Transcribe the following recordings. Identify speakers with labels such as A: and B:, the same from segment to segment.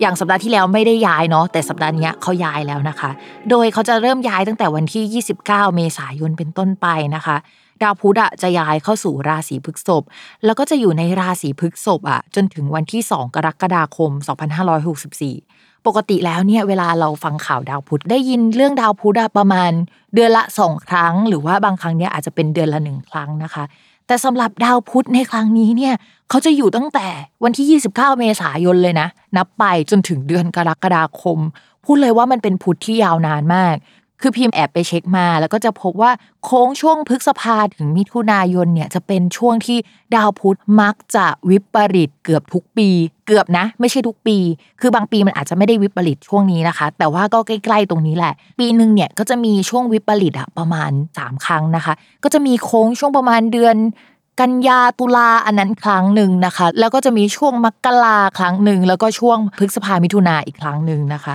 A: อย่างสัปดาห์ที่แล้วไม่ได้ย้ายเนาะแต่สัปดาห์นี้เขาย้ายแล้วนะคะ โดยเขาจะเริ่มย้ายตั้งแต่วันที่ 29 เมษายนเป็นต้นไปนะคะ ดาวพุธอะจะย้ายเข้าสู่ราศีพฤษภแล้วก็จะอยู่ในราศีพฤษภอะจนถึงวันที่ 2 กรกฎาคม 2564 ปกติแล้วเนี่ยเวลาเราฟังข่าวดาวพุธได้ยินเรื่องดาวพุธประมาณเดือนละสองครั้ง หรือว่าบางครั้งเนี่ยอาจจะเป็นเดือนละหนึ่งครั้งนะคะ แต่สำหรับดาวพุธในครั้งนี้เนี่ยเขาจะอยู่ตั้งแต่วันที่ 29 เมษายนเลยนะ นับไปจนถึงเดือนกรกฎาคม พูดเลยว่ามันเป็นพุธที่ยาวนานมาก คือพิมพ์แอบไปเช็คมา แล้วก็จะพบว่าโค้งช่วงพฤษภาถึงมิถุนายนเนี่ยจะเป็นช่วงที่ดาวพุธมักจะวิปริตเกือบทุกปี เกือบนะ ไม่ใช่ทุกปี คือบางปีมันอาจจะไม่ได้วิปริตช่วงนี้นะคะ แต่ว่าก็ใกล้ๆตรงนี้แหละ ปีหนึ่งเนี่ยก็จะมีช่วงวิปริตอะประมาณ 3 ครั้งนะคะ ก็จะมีโค้งช่วงประมาณเดือนกันยาตุลาอันนั้นครั้งหนึ่งนะคะ แล้วก็จะมีช่วงมกราครั้งหนึ่งแล้วก็ช่วงพฤษภามิถุนาอีกครั้งหนึ่งนะคะ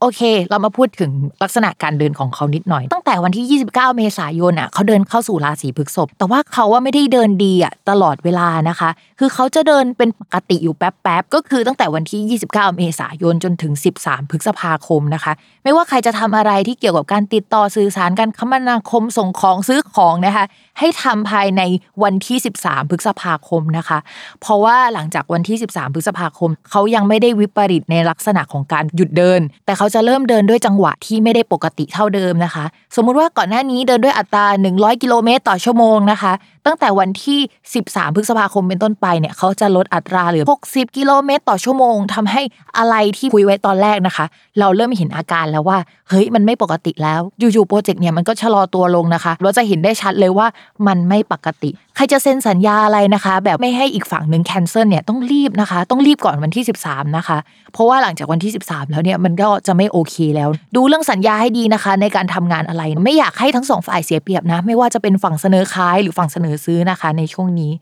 A: โอเค เรามาพูดถึงลักษณะการเดินของเขานิดหน่อย ตั้งแต่วันที่ 29 เมษายนอะเขาเดินเข้าสู่ราศีพฤษภแต่ว่าเขาว่าไม่ได้เดินดีอะตลอดเวลานะคะ คือเขาจะเดินเป็นปกติอยู่แป๊บๆก็คือตั้งแต่วันที่ 29 เมษายนจนถึง 13 พฤษภาคมนะคะ ไม่ว่าใครจะทำอะไรที่เกี่ยวกับการติดต่อสื่อสารการคมนาคมส่งของซื้อของนะคะ ให้ทำภายในวันที่ 13 พฤษภาคมนะคะ เพราะว่าหลังจากวันที่ 13 พฤษภาคม เขายังไม่ได้วิปริตในลักษณะของการหยุดเดิน แต่เขาาจะเริ่มเดินด้วยจังหวะที่ไม่ได้ปกติเท่าเดิมนะคะ สมมุติว่าก่อนหน้านี้เดินด้วยอัตรา 100 กิโลเมตรต่อชั่วโมงนะคะ ตั้งแต่วันที่ 13 พฤษภาคมเป็นต้นไปเนี่ยเขาจะลดอัตราเหลือ 60 กิโลเมตรต่อชั่วโมงทำให้อะไรที่คุยไว้ตอนแรกนะคะ เราเริ่มเห็นอาการแล้วว่าเฮ้ยมันไม่ปกติแล้วอยู่ๆโปรเจกต์เนี่ยมันก็ชะลอตัวลงนะคะ เราจะเห็นได้ชัดเลยว่ามันไม่ปกติ ใครจะเซ็นสัญญาอะไรนะคะ แบบไม่ให้อีกฝั่งหนึ่งแคนเซิลเนี่ยต้องรีบนะคะ ต้องรีบก่อนวันที่ 13 นะคะ เพราะว่าหลังจากวันที่ 13 แล้วเนี่ยมันก็จะไม่โอเคแล้ว ดูเรื่องสัญญาให้ดีนะคะ ในการทำงานอะไร ไม่อยากให้ทั้งสองฝ่ายเสียเปรียบนะ ไม่ว่าจะเป็นฝั่งเสนอขายหรือฝั่งเสนอซื้อนะคะ ในช่วงนี้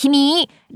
A: ทีนี้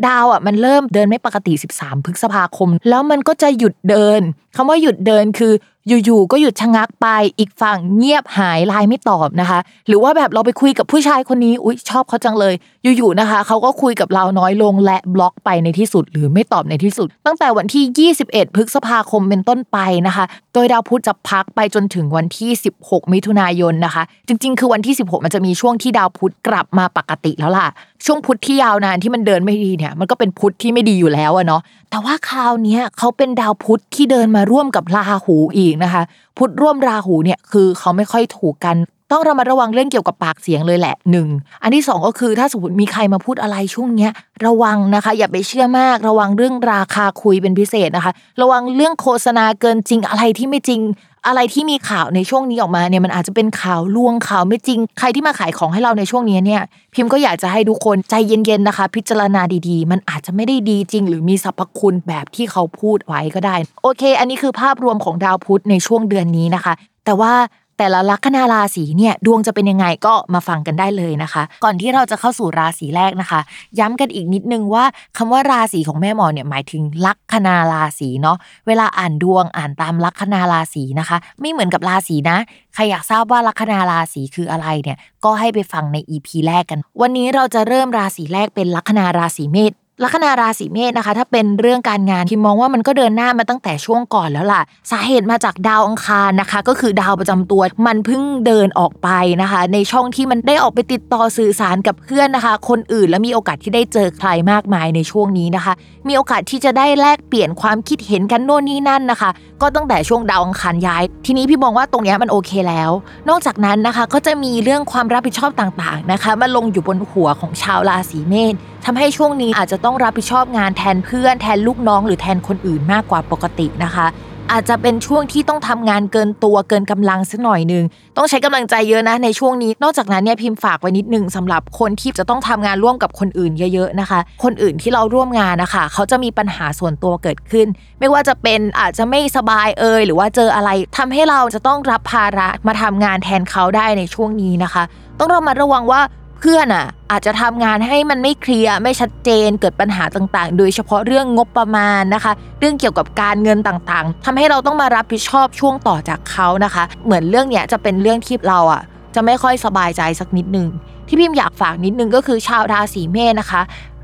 A: ดาวอะมันเริ่มเดินไม่ปกติ 13 พฤษภาคม แล้วมันก็จะหยุดเดินคำว่าหยุดเดินคือ อยู่ๆก็หยุดชะงักไป อีกฝั่งเงียบหายไลน์ไม่ตอบนะคะ หรือว่าแบบเราไปคุยกับผู้ชายคนนี้อุ๊ยชอบเขาจังเลย อยู่ๆนะคะเขาก็คุยกับเราน้อยลงและบล็อกไปในที่สุด หรือไม่ตอบในที่สุด ตั้งแต่วันที่ 21 พฤษภาคมเป็นต้นไปนะคะ โดยดาวพุธจะพักไปจนถึงวันที่ 16 มิถุนายนนะคะ จริง ๆ คือวันที่ 16 มันจะมีช่วงที่ดาวพุธกลับมาปกติแล้วล่ะ ช่วงพุธที่ยาวนานที่มันเดินไม่ดีเนี่ยมันก็เป็นพุธที่ไม่ดีอยู่แล้วอะเนาะแต่ว่าคราวนี้เขาเป็นดาวพุธที่เดินมาร่วมกับราหูอีกนะคะ พุธร่วมราหูเนี่ยคือเขาไม่ค่อยถูกกัน ต้องระมัดระวังเรื่องเกี่ยวกับปากเสียงเลยแหละหนึ่งอันที่สองก็คือถ้าสมมติมีใครมาพูดอะไรช่วงเนี้ยระวังนะคะ อย่าไปเชื่อมาก ระวังเรื่องราคาคุยเป็นพิเศษนะคะ ระวังเรื่องโฆษณาเกินจริงอะไรที่ไม่จริง อะไรที่มีข่าวในช่วงนี้ออกมาเนี่ยมันอาจจะเป็นข่าวลวงข่าวไม่จริง ใครที่มาขายของให้เราในช่วงนี้เนี่ย พิมพ์ก็อยากจะให้ทุกคนใจเย็นๆนะคะ พิจารณาดีๆ มันอาจจะไม่ได้ดีจริง หรือมีสรรพคุณแบบที่เขาพูดไว้ก็ได้ โอเค อันนี้คือภาพรวมของดาวพุธในช่วงเดือนนี้นะคะ แต่ว่า แต่ละลัคนาราศีเนี่ยดวงจะเป็นยังไงก็มาฟังกันได้เลยนะคะ ก่อนที่เราจะเข้าสู่ราศีแรกนะคะ ย้ำกันอีกนิดนึงว่าคำว่าราศีของแม่หมอเนี่ยหมายถึงลัคนาราศีเนาะเวลาอ่านดวงอ่านตามลัคนาราศีนะคะ ไม่เหมือนกับราศีนะใครอยากทราบว่าลัคนาราศีคืออะไรเนี่ยก็ให้ไปฟังใน EP แรกกัน วันนี้เราจะเริ่มราศีแรกเป็นลัคนาราศีเมษ ลัคนาราศีเมษนะคะ ถ้าเป็นเรื่องการงานที่มองว่ามันก็เดินหน้ามาตั้งแต่ช่วงก่อนแล้วล่ะ สาเหตุมาจากดาวอังคารนะคะ ก็คือดาวประจำตัว มันเพิ่งเดินออกไปนะคะ ในช่องที่มันได้ออกไปติดต่อสื่อสารกับเพื่อนนะคะ คนอื่นและมีโอกาสที่ได้เจอใครมากมายในช่วงนี้นะคะ มีโอกาสที่จะได้แลกเปลี่ยนความคิดเห็นกันโน่นนี่นั่นนะคะ ก็ตั้งแต่ช่วงดาวอังคารย้าย ทีนี้พี่มองว่าตรงนี้มันโอเคแล้ว นอกจากนั้นนะคะก็จะมีเรื่องความรับผิดชอบต่างๆนะคะมาลงอยู่บนหัวของชาวราศีเมษ ทำให้ช่วงนี้อาจจะต้องรับผิดชอบงานแทนเพื่อนแทนลูกน้อง หรือแทนคนอื่นมากกว่าปกตินะคะ อาจจะเป็นช่วงที่ต้องทำงานเกินตัวเกินกำลังสักหน่อยนึงต้องใช้กำลังใจเยอะนะในช่วงนี้ นอกจากนั้นเนี่ยพิมพ์ฝากไว้นิดนึงสำหรับคนที่จะต้องทำงานร่วมกับคนอื่นเยอะๆนะคะ คนอื่นที่เราร่วมงานนะคะเขาจะมีปัญหาส่วนตัวเกิดขึ้น ไม่ว่าจะเป็นอาจจะไม่สบายเอ่ยหรือว่าเจออะไรทำให้เราจะต้องรับภาระมาทำงานแทนเขาได้ในช่วงนี้นะคะ ต้องระมัดระวังว่า เพื่อนอะอาจจะทำงานให้มันไม่เคลียร์ไม่ชัดเจนเกิดปัญหาต่างๆ โดยเฉพาะเรื่องงบประมาณนะคะ เรื่องเกี่ยวกับการเงินต่างๆทำให้เราต้องมารับผิดชอบช่วงต่อจากเขานะคะ เหมือนเรื่องเนี้ยจะเป็นเรื่องที่เราอะจะไม่ค่อยสบายใจสักนิดนึง ที่พิมอยากฝากนิดนึงก็คือชาวราศีเมษนะคะ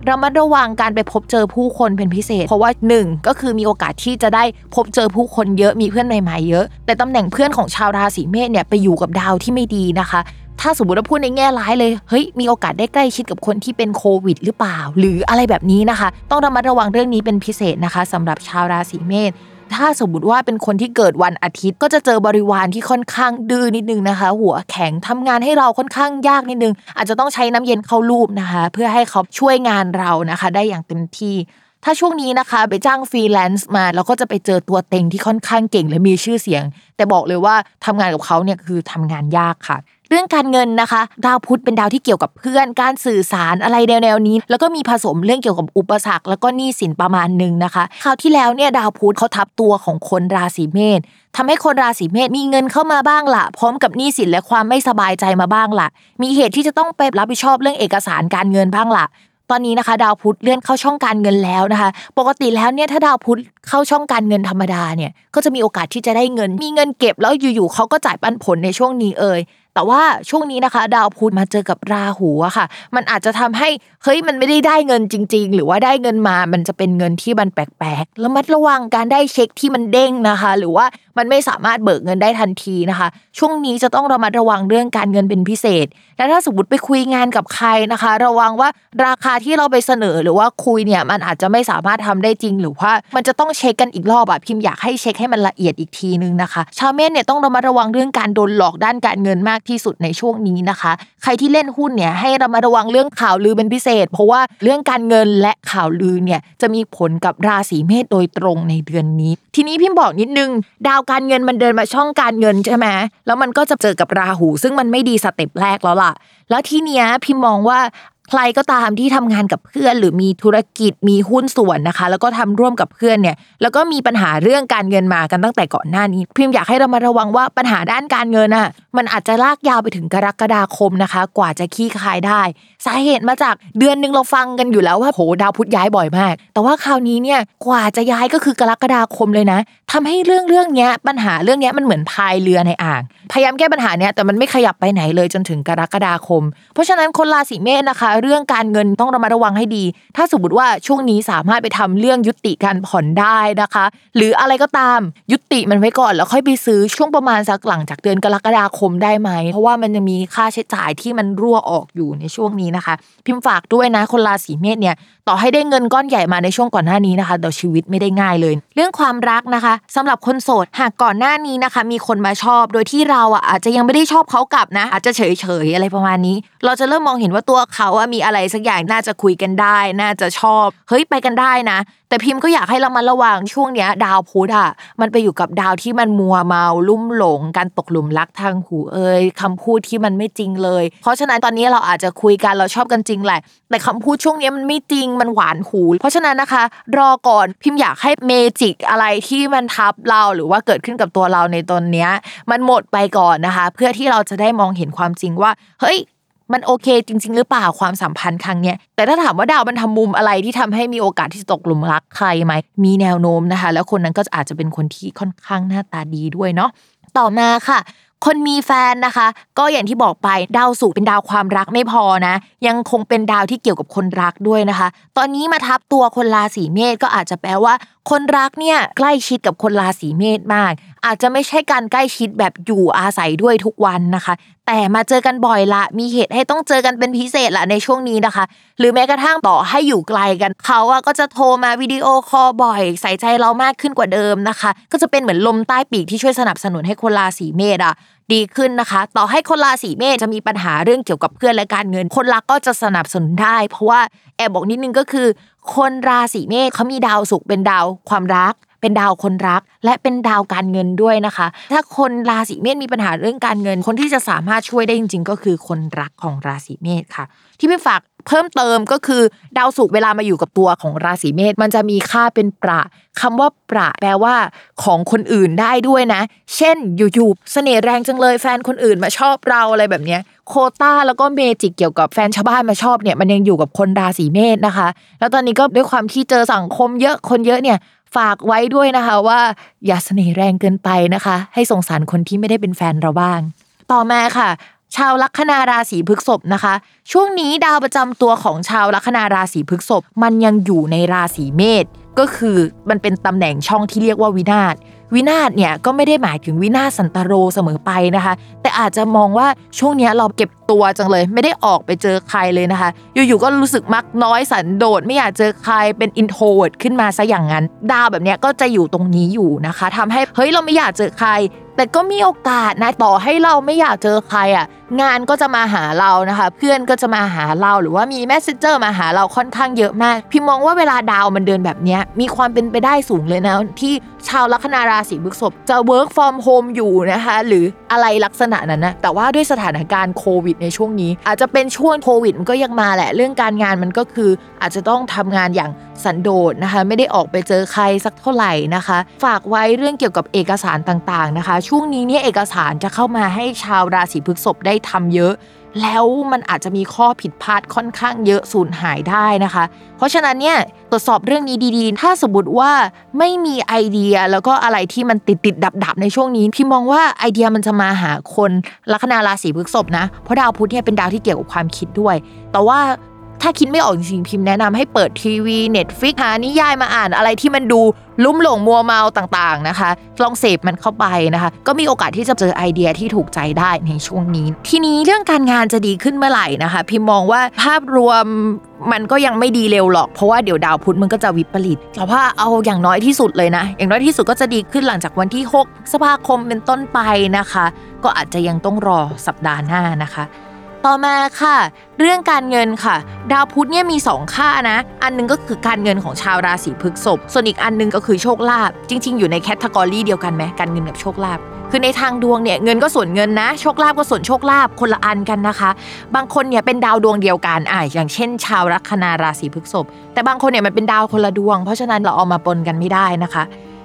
A: ระมัดระวังการไปพบเจอผู้คนเป็นพิเศษ เพราะว่าหนึ่งก็คือมีโอกาสที่จะได้พบเจอผู้คนเยอะมีเพื่อนใหม่ๆเยอะ แต่ตำแหน่งเพื่อนของชาวราศีเมษเนี่ยไปอยู่กับดาวที่ไม่ดีนะคะ ถ้าสมมติว่าพูดในแง่ร้ายเลยเฮ้ยมีโอกาสได้ใกล้ชิดกับคนที่เป็นโควิด หรือเปล่า หรืออะไรแบบนี้นะคะ ต้องระมัดระวังเรื่องนี้เป็นพิเศษนะคะสำหรับชาวราศีเมษถ้าสมมติว่าเป็นคนที่เกิดวันอาทิตย์ ก็จะเจอบริวารที่ค่อนข้างดื้อนิดนึงนะคะ หัวแข็งทำงานให้เราค่อนข้างยากนิดนึง อาจจะต้องใช้น้ำเย็นเข้ารูปนะคะ เพื่อให้เขาช่วยงานเรานะคะ ได้อย่างเต็มที่ ถ้าช่วงนี้นะคะ ไปจ้างฟรีแลนซ์มาเราก็จะไปเจอตัวเต็งที่ค่อนข้างเก่งและมีชื่อเสียง แต่บอกเลยว่าทำงานกับเขาเนี่ยคือทำงานยากค่ะ เรื่องการเงินนะคะดาวพุธเป็นดาวที่เกี่ยวกับเพื่อนการสื่อสารอะไรแนวๆนี้ แล้วก็มีผสมเรื่องเกี่ยวกับอุปสรรค แล้วก็หนี้สินประมาณหนึ่งนะคะคราวที่แล้วเนี่ยดาวพุธเขาทับตัวของคนราศีเมษทำให้คนราศีเมษมีเงินเข้ามาบ้างละพร้อมกับหนี้สินและความไม่สบายใจมาบ้างละมีเหตุที่จะต้องไปรับผิดชอบเรื่องเอกสารการเงินบ้างละตอนนี้นะคะ ดาวพุธเลื่อนเข้าช่องการเงินแล้วนะคะ ปกติแล้วเนี่ยถ้าดาวพุธเข้าช่องการเงินธรรมดาเนี่ยก็จะมีโอกาสที่จะได้เงิน มีเงินเก็บแล้วอยู่ๆเขาก็จ่ายปันผลในช่วงนี้เอ่ย แต่ว่าช่วงนี้นะคะ ดาวพุธมาเจอกับราหูอะค่ะ มันอาจจะทำให้เฮ้ยมันไม่ได้ได้เงินจริง ๆ หรือว่าได้เงินมามันจะเป็นเงินที่มันแปลกๆแล้วมัดระวังการได้เช็คที่มันเด้งนะคะ หรือว่า มันไม่สามารถเบิกเงินได้ทันทีนะคะ ช่วงนี้จะต้องระมัดระวังเรื่องการเงินเป็นพิเศษ และถ้าสมมติไปคุยงานกับใครนะคะ ระวังว่าราคาที่เราไปเสนอหรือว่าคุยเนี่ยมันอาจจะไม่สามารถทำได้จริง หรือว่ามันจะต้องเช็คกันอีกรอบอะพิมพ์อยากให้เช็คให้มันละเอียดอีกทีนึงนะคะ ชาวเมษเนี่ยต้องระมัดระวังเรื่องการโดนหลอกด้านการเงินมากที่สุดในช่วงนี้นะคะ ใครที่เล่นหุ้นเนี่ยให้ระมัดระวังเรื่องข่าวลือเป็นพิเศษ เพราะว่าเรื่องการเงินและข่าวลือเนี่ยจะมีผลกับราศีเมษโดยตรงในเดือนนี้ ทีนี้พิมพ์บอกนิดนึงดาวการเงินมันเดินมาช่องการเงินใช่ไหมแล้วมันก็จะเจอกับราหู ซึ่งมันไม่ดีสเต็ปแรกแล้วล่ะ แล้วทีเนี้ยพิมมองว่าใครก็ตามที่ทำงานกับเพื่อน หรือมีธุรกิจมีหุ้นส่วนนะคะ แล้วก็ทำร่วมกับเพื่อนเนี่ย แล้วก็มีปัญหาเรื่องการเงินมากันตั้งแต่ก่อนหน้านี้ พิมพ์อยากให้เรามาระวังว่าปัญหาด้านการเงินอะมันอาจจะลากยาวไปถึงกรกฎาคมนะคะ กว่าจะขี้คายได้สาเหตุมาจากเดือนหนึ่งเราฟังกันอยู่แล้วว่าโหดาวพุธย้ายบ่อยมาก แต่ว่าคราวนี้เนี่ยกว่าจะย้ายก็คือกรกฎาคมเลยนะทำให้เรื่องเรื่องเนี้ยปัญหาเรื่องเนี้ยมันเหมือนพายเรือในอ่าง พยายามแก้ปัญหาเนี้ยแต่มันไม่ขยับไปไหนเลยจนถึงกรกฎาคม เพราะฉะนั้นคนราศีเมษนะคะ เรื่องการเงินต้องระมัดระวังให้ดี ถ้าสมมติว่าช่วงนี้สามารถไปทำเรื่องยุติการผ่อนได้นะคะ หรืออะไรก็ตามยุติมันไว้ก่อนแล้วค่อยไปซื้อช่วงประมาณสักหลังจากเดือนกรกฎาคมได้ไหม เพราะว่ามันจะมีค่าใช้จ่ายที่มันรั่วออกอยู่ในช่วงนี้นะคะ พิมพ์ฝากด้วยนะคนราศีเมษเนี่ยต่อให้ได้เงินก้อนใหญ่มาในช่วงก่อนหน้านี้นะคะแต่ชีวิตไม่ได้ง่ายเลย เรื่องความรักนะคะสำหรับคนโสดหากก่อนหน้านี้นะคะ มีคนมาชอบโดยที่เราอะอาจจะยังไม่ได้ชอบเขากลับนะ อาจจะเฉยๆอะไรประมาณนี้ เราจะเริ่มมองเห็นว่าตัวเขาอะมีอะไรสักอย่างน่าจะคุยกันได้ น่าจะชอบเฮ้ยไปกันได้นะ แต่พิมพ์ก็อยากให้เรามาระวังช่วงเนี้ยดาวพุธอะมันไปอยู่กับดาวที่มันมัวเมาลุ่มหลง การตกหลุมรักทางหูเอ่ยคำพูดที่มันไม่จริงเลย เพราะฉะนั้นตอนนี้เราอาจจะคุยกันเราชอบกันจริงแหละ แต่คำพูดช่วงนี้มันไม่จริงมันหวานหู เพราะฉะนั้นนะคะ รอก่อนพิมพ์อยากให้เมจิกอะไรที่มันทับเราหรือว่าเกิดขึ้นกับตัวเราในตอนเนี้ย มันหมดไปก่อนนะคะ เพื่อที่เราจะได้มองเห็นความจริงว่า เฮ้ยมันโอเคจริง ๆ หรือเปล่าความสัมพันธ์ครั้งเนี้ยแต่ถ้าถามว่าดาวมันทำมุมอะไรที่ทำให้มีโอกาสที่จะตกหลุมรักใครไหมมีแนวโน้มนะคะ แล้วคนนั้นก็อาจจะเป็นคนที่ค่อนข้างหน้าตาดีด้วยเนาะต่อมาค่ะ คนมีแฟนนะคะ ก็อย่างที่บอกไปดาวศุกร์เป็นดาวความรักไม่พอนะ ยังคงเป็นดาวที่เกี่ยวกับคนรักด้วยนะคะ ตอนนี้มาทับตัวคนราศีเมษก็อาจจะแปลว่า คนรักเนี่ยใกล้ชิดกับคนราศีเมษมาก อาจจะไม่ใช่การใกล้ชิดแบบอยู่อาศัยด้วยทุกวันนะคะ แต่มาเจอกันบ่อยละ มีเหตุให้ต้องเจอกันเป็นพิเศษละในช่วงนี้นะคะ หรือแม้กระทั่งต่อให้อยู่ไกลกันเขาอะก็จะโทรมาวิดีโอคอลบ่อย ใส่ใจเรามากขึ้นกว่าเดิมนะคะ ก็จะเป็นเหมือนลมใต้ปีกที่ช่วยสนับสนุนให้คนราศีเมษอะดีขึ้นนะคะ ต่อให้คนราศีเมษจะมีปัญหาเรื่องเกี่ยวกับเพื่อนและการเงิน คนรักก็จะสนับสนุนได้ เพราะว่าแอบบอกนิดนึงก็คือ คนราศีเมษเขามีดาวศุกร์เป็นดาวความรัก เป็นดาวคนรัก และเป็นดาวการเงินด้วยนะคะ ถ้าคนราศีเมษมีปัญหาเรื่องการเงิน คนที่จะสามารถช่วยได้จริง ๆ ก็คือคนรักของราศีเมษค่ะ ที่ไม่ฝากเพิ่มเติมก็คือดาวศุกร์เวลามาอยู่กับตัวของราศีเมษมันจะมีค่าเป็นประคำว่าประแปลว่าของคนอื่นได้ด้วยนะ เช่นอยู่ๆเสน่ห์แรงจังเลยแฟนคนอื่นมาชอบเราอะไรแบบเนี้ยโคตาแล้วก็ magic เกี่ยวกับแฟนชาวบ้านมาชอบเนี่ยมันยังอยู่กับคนราศีเมษนะคะ แล้วตอนนี้ก็ด้วยความที่เจอสังคมเยอะคนเยอะเนี่ย ฝากไว้ด้วยนะคะว่าอย่าเสน่ห์แรงเกินไปนะคะ ให้สงสารคนที่ไม่ได้เป็นแฟนเราบ้าง ต่อมาค่ะ ชาวลัคนาราศีพฤษภนะคะ ช่วงนี้ดาวประจำตัวของชาวลัคนาราศีพฤษภมันยังอยู่ในราศีเมษก็คือมันเป็นตำแหน่งช่องที่เรียกว่าวินาศ วินาศเนี่ยก็ไม่ได้หมายถึงวินาศสันตโรเสมอไปนะคะ แต่อาจจะมองว่าช่วงนี้เราเก็บตัวจังเลย ไม่ได้ออกไปเจอใครเลยนะคะ อยู่ๆก็รู้สึกมักน้อยสันโดษไม่อยากเจอใครเป็น introvert ขึ้นมาซะอย่างนั้น ดาวแบบเนี้ยก็จะอยู่ตรงนี้อยู่นะคะทำให้เฮ้ยเราไม่อยากเจอใคร แต่ก็มีโอกาสนะต่อให้เราไม่อยากเจอใครอะ งานก็จะมาหาเรานะคะ เพื่อนก็จะมาหาเราหรือว่ามี messenger มาหาเราค่อนข้างเยอะมากพี่มองว่าเวลาดาวมันเดินแบบนี้มีความเป็นไปได้สูงเลยนะ ที่ชาวลัคนาราศีพฤษภจะ work from home อยู่นะคะ หรืออะไรลักษณะนั้นนะแต่ว่าด้วยสถานการณ์โควิดในช่วงนี้ อาจจะเป็นช่วงโควิดมันก็ยังมาแหละ เรื่องการงานมันก็คืออาจจะต้องทำงานอย่างสันโดษนะคะ ไม่ได้ออกไปเจอใครสักเท่าไหร่นะคะ ฝากไว้เรื่องเกี่ยวกับเอกสารต่างๆนะคะ ช่วงนี้เนี่ยเอกสารจะเข้ามาให้ชาวราศีพฤษภได้ทำเยอะ แล้วมันอาจจะมีข้อผิดพลาดค่อนข้างเยอะสูญหายได้นะคะ เพราะฉะนั้นเนี่ยตรวจสอบเรื่องนี้ดีๆ ถ้าสมมติว่าไม่มีไอเดียแล้วก็อะไรที่มันติดติดดับดับในช่วงนี้ พิมมองว่าไอเดียมันจะมาหาคนลัคนาราศีพฤษภนะ เพราะดาวพุธเนี่ยเป็นดาวที่เกี่ยวกับความคิดด้วย แต่ว่า ถ้าคิดไม่ออกจริงๆพิมพ์แนะนำให้เปิดทีวี Netflix หานิยายมาอ่านอะไรที่มันดูลุ่มหลงมัวเมาต่างๆนะคะ ลองเสพมันเข้าไปนะคะ ก็มีโอกาสที่จะเจอไอเดียที่ถูกใจได้ในช่วงนี้ ทีนี้เรื่องการงานจะดีขึ้นเมื่อไหร่นะคะ พิมมองว่าภาพรวมมันก็ยังไม่ดีเร็วหรอก เพราะว่าเดี๋ยวดาวพุธมันก็จะวิปริตแต่ว่าเอาอย่างน้อยที่สุดเลยนะ อย่างน้อยที่สุดก็จะดีขึ้นหลังจากวันที่6พฤษภาคมเป็นต้นไปนะคะ ก็อาจจะยังต้องรอสัปดาห์หน้านะคะ ต่อมาค่ะ เรื่องการเงินค่ะ ดาวพุธเนี่ยมี 2 ค่านะ อันหนึงก็คือการเงินของชาวราศีพฤษภส่วนอีกอันหนึงก็คือโชคลาภจริง ๆ อยู่ในแคตตากรีเดียวกันไหมการเงินกับโชคลาภคือในทางดวงเนี่ยเงินก็ส่วนเงินนะโชคลาภก็ส่วนโชคลาภคนละอันกันนะคะ บางคนเนี่ยเป็นดาวดวงเดียวกันอะอย่างเช่น ชาวลัคนาราศีพฤษภแต่บางคนเนี่ยมันเป็นดาวคนละดวง เพราะฉะนั้นเราเอามาปนกันไม่ได้นะคะ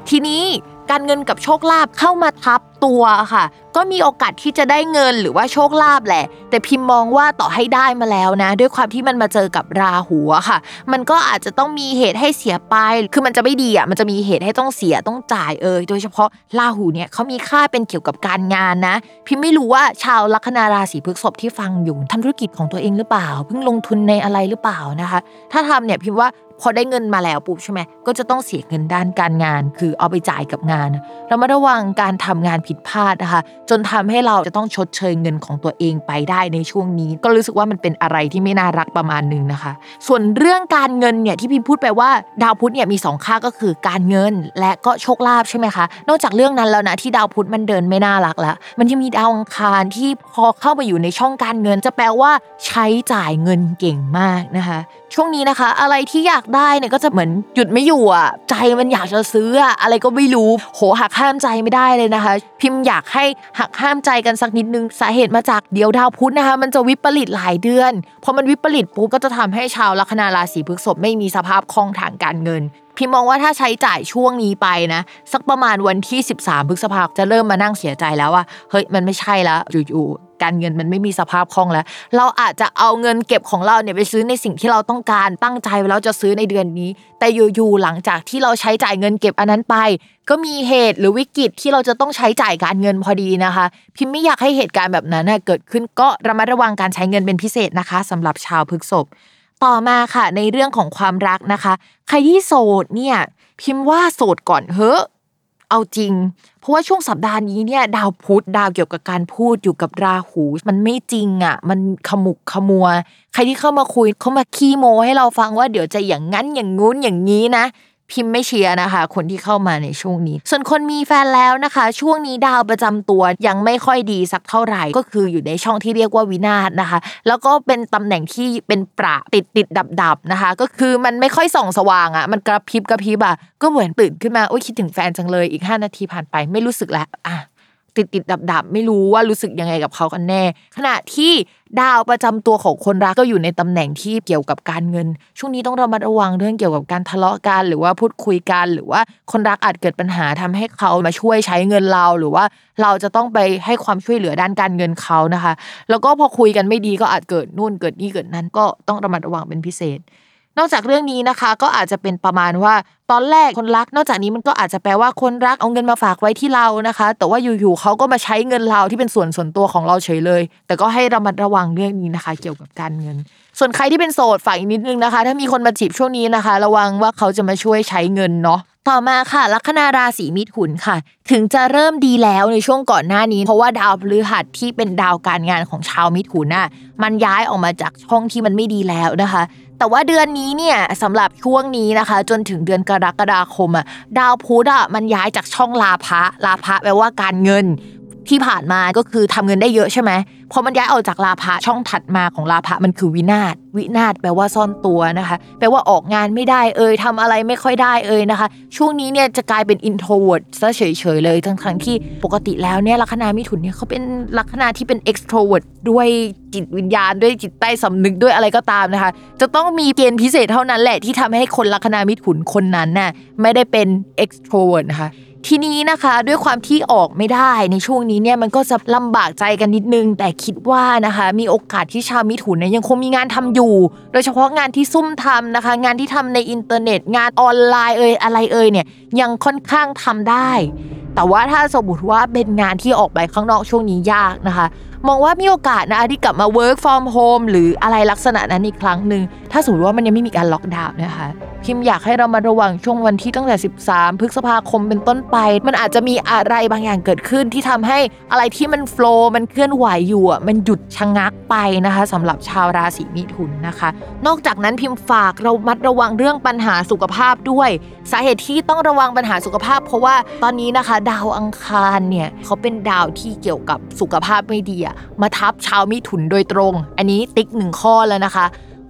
A: ทีนี้ การเงินกับโชคลาภเข้ามาทับตัวค่ะ ก็มีโอกาสที่จะได้เงินหรือว่าโชคลาภแหละ แต่พิมพ์มองว่าต่อให้ได้มาแล้วนะ ด้วยความที่มันมาเจอกับราหูค่ะ มันก็อาจจะต้องมีเหตุให้เสียไป คือมันจะไม่ดีอะมันจะมีเหตุให้ต้องเสียต้องจ่ายเอยโดยเฉพาะราหูเนี่ยเขามีค่าเป็นเกี่ยวกับการงานนะ พิมพ์ไม่รู้ว่าชาวลัคนาราศีพฤษภที่ฟังอยู่ทำธุรกิจของตัวเองหรือเปล่า เพิ่งลงทุนในอะไรหรือเปล่านะคะ ถ้าทำเนี่ยพิมพ์ว่า พอได้เงินมาแล้วปุ๊บใช่ไหมก็จะต้องเสียเงินด้านการงาน คือเอาไปจ่ายกับงานเรามาระวังการทำงานผิดพลาดนะคะ จนทำให้เราจะต้องชดเชยเงินของตัวเองไปได้ในช่วงนี้ ก็รู้สึกว่ามันเป็นอะไรที่ไม่น่ารักประมาณนึงนะคะ ส่วนเรื่องการเงินเนี่ยที่พิมพูดไปว่าดาวพุธเนี่ยมีสองค่าก็คือการเงินและก็โชคลาภใช่ไหมคะ นอกจากเรื่องนั้นแล้วนะที่ดาวพุธมันเดินไม่น่ารักแล้วมันยังมีดาวอังคารที่พอเข้ามาอยู่ในช่องการเงิน จะแปลว่าใช้จ่ายเงินเก่งมากนะคะช่วงนี้นะคะ อะไรที่อยากได้เนี่ยก็จะเหมือนหยุดไม่อยู่อะใจมันอยากจะซื้ออะอะไรก็ไม่รู้โหหักห้ามใจไม่ได้เลยนะคะ พิมพ์อยากให้หักห้ามใจกันสักนิดนึงสาเหตุมาจากเดียวดาวพุธนะคะ มันจะวิปริตหลายเดือนพอมันวิปริตปุ๊บก็จะทำให้ชาวลัคนาราศีพฤษภไม่มีสภาพคล่องทางการเงิน พี่มองว่าถ้าใช้จ่ายช่วงนี้ไปนะ สักประมาณวันที่ 13พฤษภาคมจะเริ่มมานั่งเสียใจแล้วว่าเฮ้ยมันไม่ใช่แล้วอยู่ๆการเงินมันไม่มีสภาพคล่องแล้ว เราอาจจะเอาเงินเก็บของเราเนี่ยไปซื้อในสิ่งที่เราต้องการตั้งใจไว้แล้วจะซื้อในเดือนนี้ แต่อยู่ๆหลังจากที่เราใช้จ่ายเงินเก็บอันนั้นไป ก็มีเหตุหรือวิกฤตที่เราจะต้องใช้จ่ายการเงินพอดีนะคะ พิมไม่อยากให้เหตุการณ์แบบนั้นเกิดขึ้นก็ระมัดระวังการใช้เงินเป็นพิเศษนะคะสำหรับชาวพฤกษภ ต่อมาค่ะในเรื่องของความรักนะคะ ใครที่โสดเนี่ยพิมพ์ว่าโสดก่อนเฮ้อเอาจริง เพราะว่าช่วงสัปดาห์นี้เนี่ยดาวพุธดาวเกี่ยวกับการพูดอยู่กับราหู มันไม่จริงอะ มันขมุกขมัว ใครที่เข้ามาคุยเข้ามาขี้โมให้เราฟังว่าเดี๋ยวจะอย่างงั้นอย่างงู้นอย่างนี้นะ พิมพ์ไม่เชียร์นะคะ คนที่เข้ามาในช่วงนี้ ส่วนคนมีแฟนแล้วนะคะ ช่วงนี้ดาวประจำตัวยังไม่ค่อยดีสักเท่าไหร่ก็คืออยู่ในช่องที่เรียกว่าวินาศนะคะ แล้วก็เป็นตำแหน่งที่เป็นประติดติดดับดับนะคะ ก็คือมันไม่ค่อยส่องสว่างอะ่ะมันกระพริบกระพริบอะก็เหมือนตื่นขึ้นมาโอ้ยคิดถึงแฟนจังเลยอีก 5 นาทีผ่านไปไม่รู้สึกแล้วอะ ติดติดดับดับไม่รู้ว่ารู้สึกยังไงกับเขากันแน่ ขณะที่ดาวประจำตัวของคนรักก็อยู่ในตำแหน่งที่เกี่ยวกับการเงิน ช่วงนี้ต้องระมัดระวังเรื่องเกี่ยวกับการทะเลาะกันหรือว่าพูดคุยกัน หรือว่าคนรักอาจเกิดปัญหาทำให้เขามาช่วยใช้เงินเราหรือว่าเราจะต้องไปให้ความช่วยเหลือด้านการเงินเขานะคะ แล้วก็พอคุยกันไม่ดีก็อาจเกิดนู่นเกิดนี่เกิดนั้นก็ต้องระมัดระวังเป็นพิเศษ นอกจากเรื่องนี้นะคะ ก็อาจจะเป็นประมาณว่า ตอนแรกคนรัก นอกจากนี้มันก็อาจจะแปลว่าคนรักเอาเงินมาฝากไว้ที่เรานะคะ แต่ว่าอยู่ๆเขาก็มาใช้เงินเราที่เป็นส่วนส่วนตัวของเราเฉยเลย แต่ก็ให้ระมัดระวังเรื่องนี้นะคะ เกี่ยวกับการเงิน ส่วนใครที่เป็นโสดฝากอีกนิดนึงนะคะ ถ้ามีคนมาจีบช่วงนี้นะคะ ระวังว่าเขาจะมาช่วยใช้เงินเนาะต่อมาค่ะ ลัคนาราศีมิถุนค่ะ ถึงจะเริ่มดีแล้วในช่วงก่อนหน้านี้ เพราะว่าดาวพฤหัสที่เป็นดาวการงานของชาวมิถุนน่ะมันย้ายออกมาจากช่องที่มันไม่ดีแล้วนะคะ แต่ว่าเดือนนี้เนี่ยสำหรับช่วงนี้นะคะ จนถึงเดือนกรกฎาคมอะดาวพุธอะมันย้ายจากช่องลาภะลาภะแปลว่าการเงิน ที่ผ่านมาก็คือทำเงินได้เยอะใช่ไหมพอมันย้ายออกจากลาภะช่องถัดมาของลาภะมันคือวินาศวินาศแปลว่าซ่อนตัวนะคะ แปลว่าออกงานไม่ได้เอ่ยทำอะไรไม่ค่อยได้เอ่ยนะคะ ช่วงนี้เนี่ยจะกลายเป็น introvert ซะเฉยๆเลยทั้งทั้งที่ปกติแล้วเนี่ยลัคนามิถุนเนี่ยเขาเป็นลัคนาที่เป็น extrovert ด้วยจิตวิญญาณด้วยจิตใต้สำนึกด้วยอะไรก็ตามนะคะ จะต้องมีเกณฑ์พิเศษเท่านั้นแหละที่ทำให้คนลัคนามิถุนคนนั้นน่ะไม่ได้เป็น extrovert นะคะ ทีนี้นะคะด้วยความที่ออกไม่ได้ในช่วงนี้เนี่ยมันก็จะลำบากใจกันนิดนึง แต่คิดว่านะคะมีโอกาสที่ชาวมิถุนเนี่ยยังคงมีงานทำอยู่ โดยเฉพาะงานที่ซุ่มทำนะคะ งานที่ทำในอินเทอร์เน็ต งานออนไลน์เอ่ยอะไรเอ่ยเนี่ยยังค่อนข้างทำได้ แต่ว่าถ้าสมมติว่าเป็นงานที่ออกไปข้างนอกช่วงนี้ยากนะคะ มองว่ามีโอกาสนะที่กลับมา work from home หรืออะไรลักษณะนั้นอีกครั้งหนึ่ง ถ้าสมมติว่ามันยังไม่มีการล็อกดาวน์นะคะพิมอยากให้เรามาระวังช่วงวันที่ตั้งแต่ 13 พฤษภาคมเป็นต้นไป มันอาจจะมีอะไรบางอย่างเกิดขึ้นที่ทำให้อะไรที่มัน flow มันเคลื่อนไหวอยู่อะมันหยุดชะงักไปนะคะสำหรับชาวราศีมิถุนนะคะ นอกจากนั้นพิมฝากเรามัดระวังเรื่องปัญหาสุขภาพด้วย สาเหตุที่ต้องระวังปัญหาสุขภาพ เพราะว่าตอนนี้นะคะ ดาวอังคารเนี่ยเขาเป็นดาวที่เกี่ยวกับสุขภาพไม่ดีอะมาทับชาวมิถุนโดยตรง อันนี้ติ๊กหนึ่งข้อแล้วนะคะ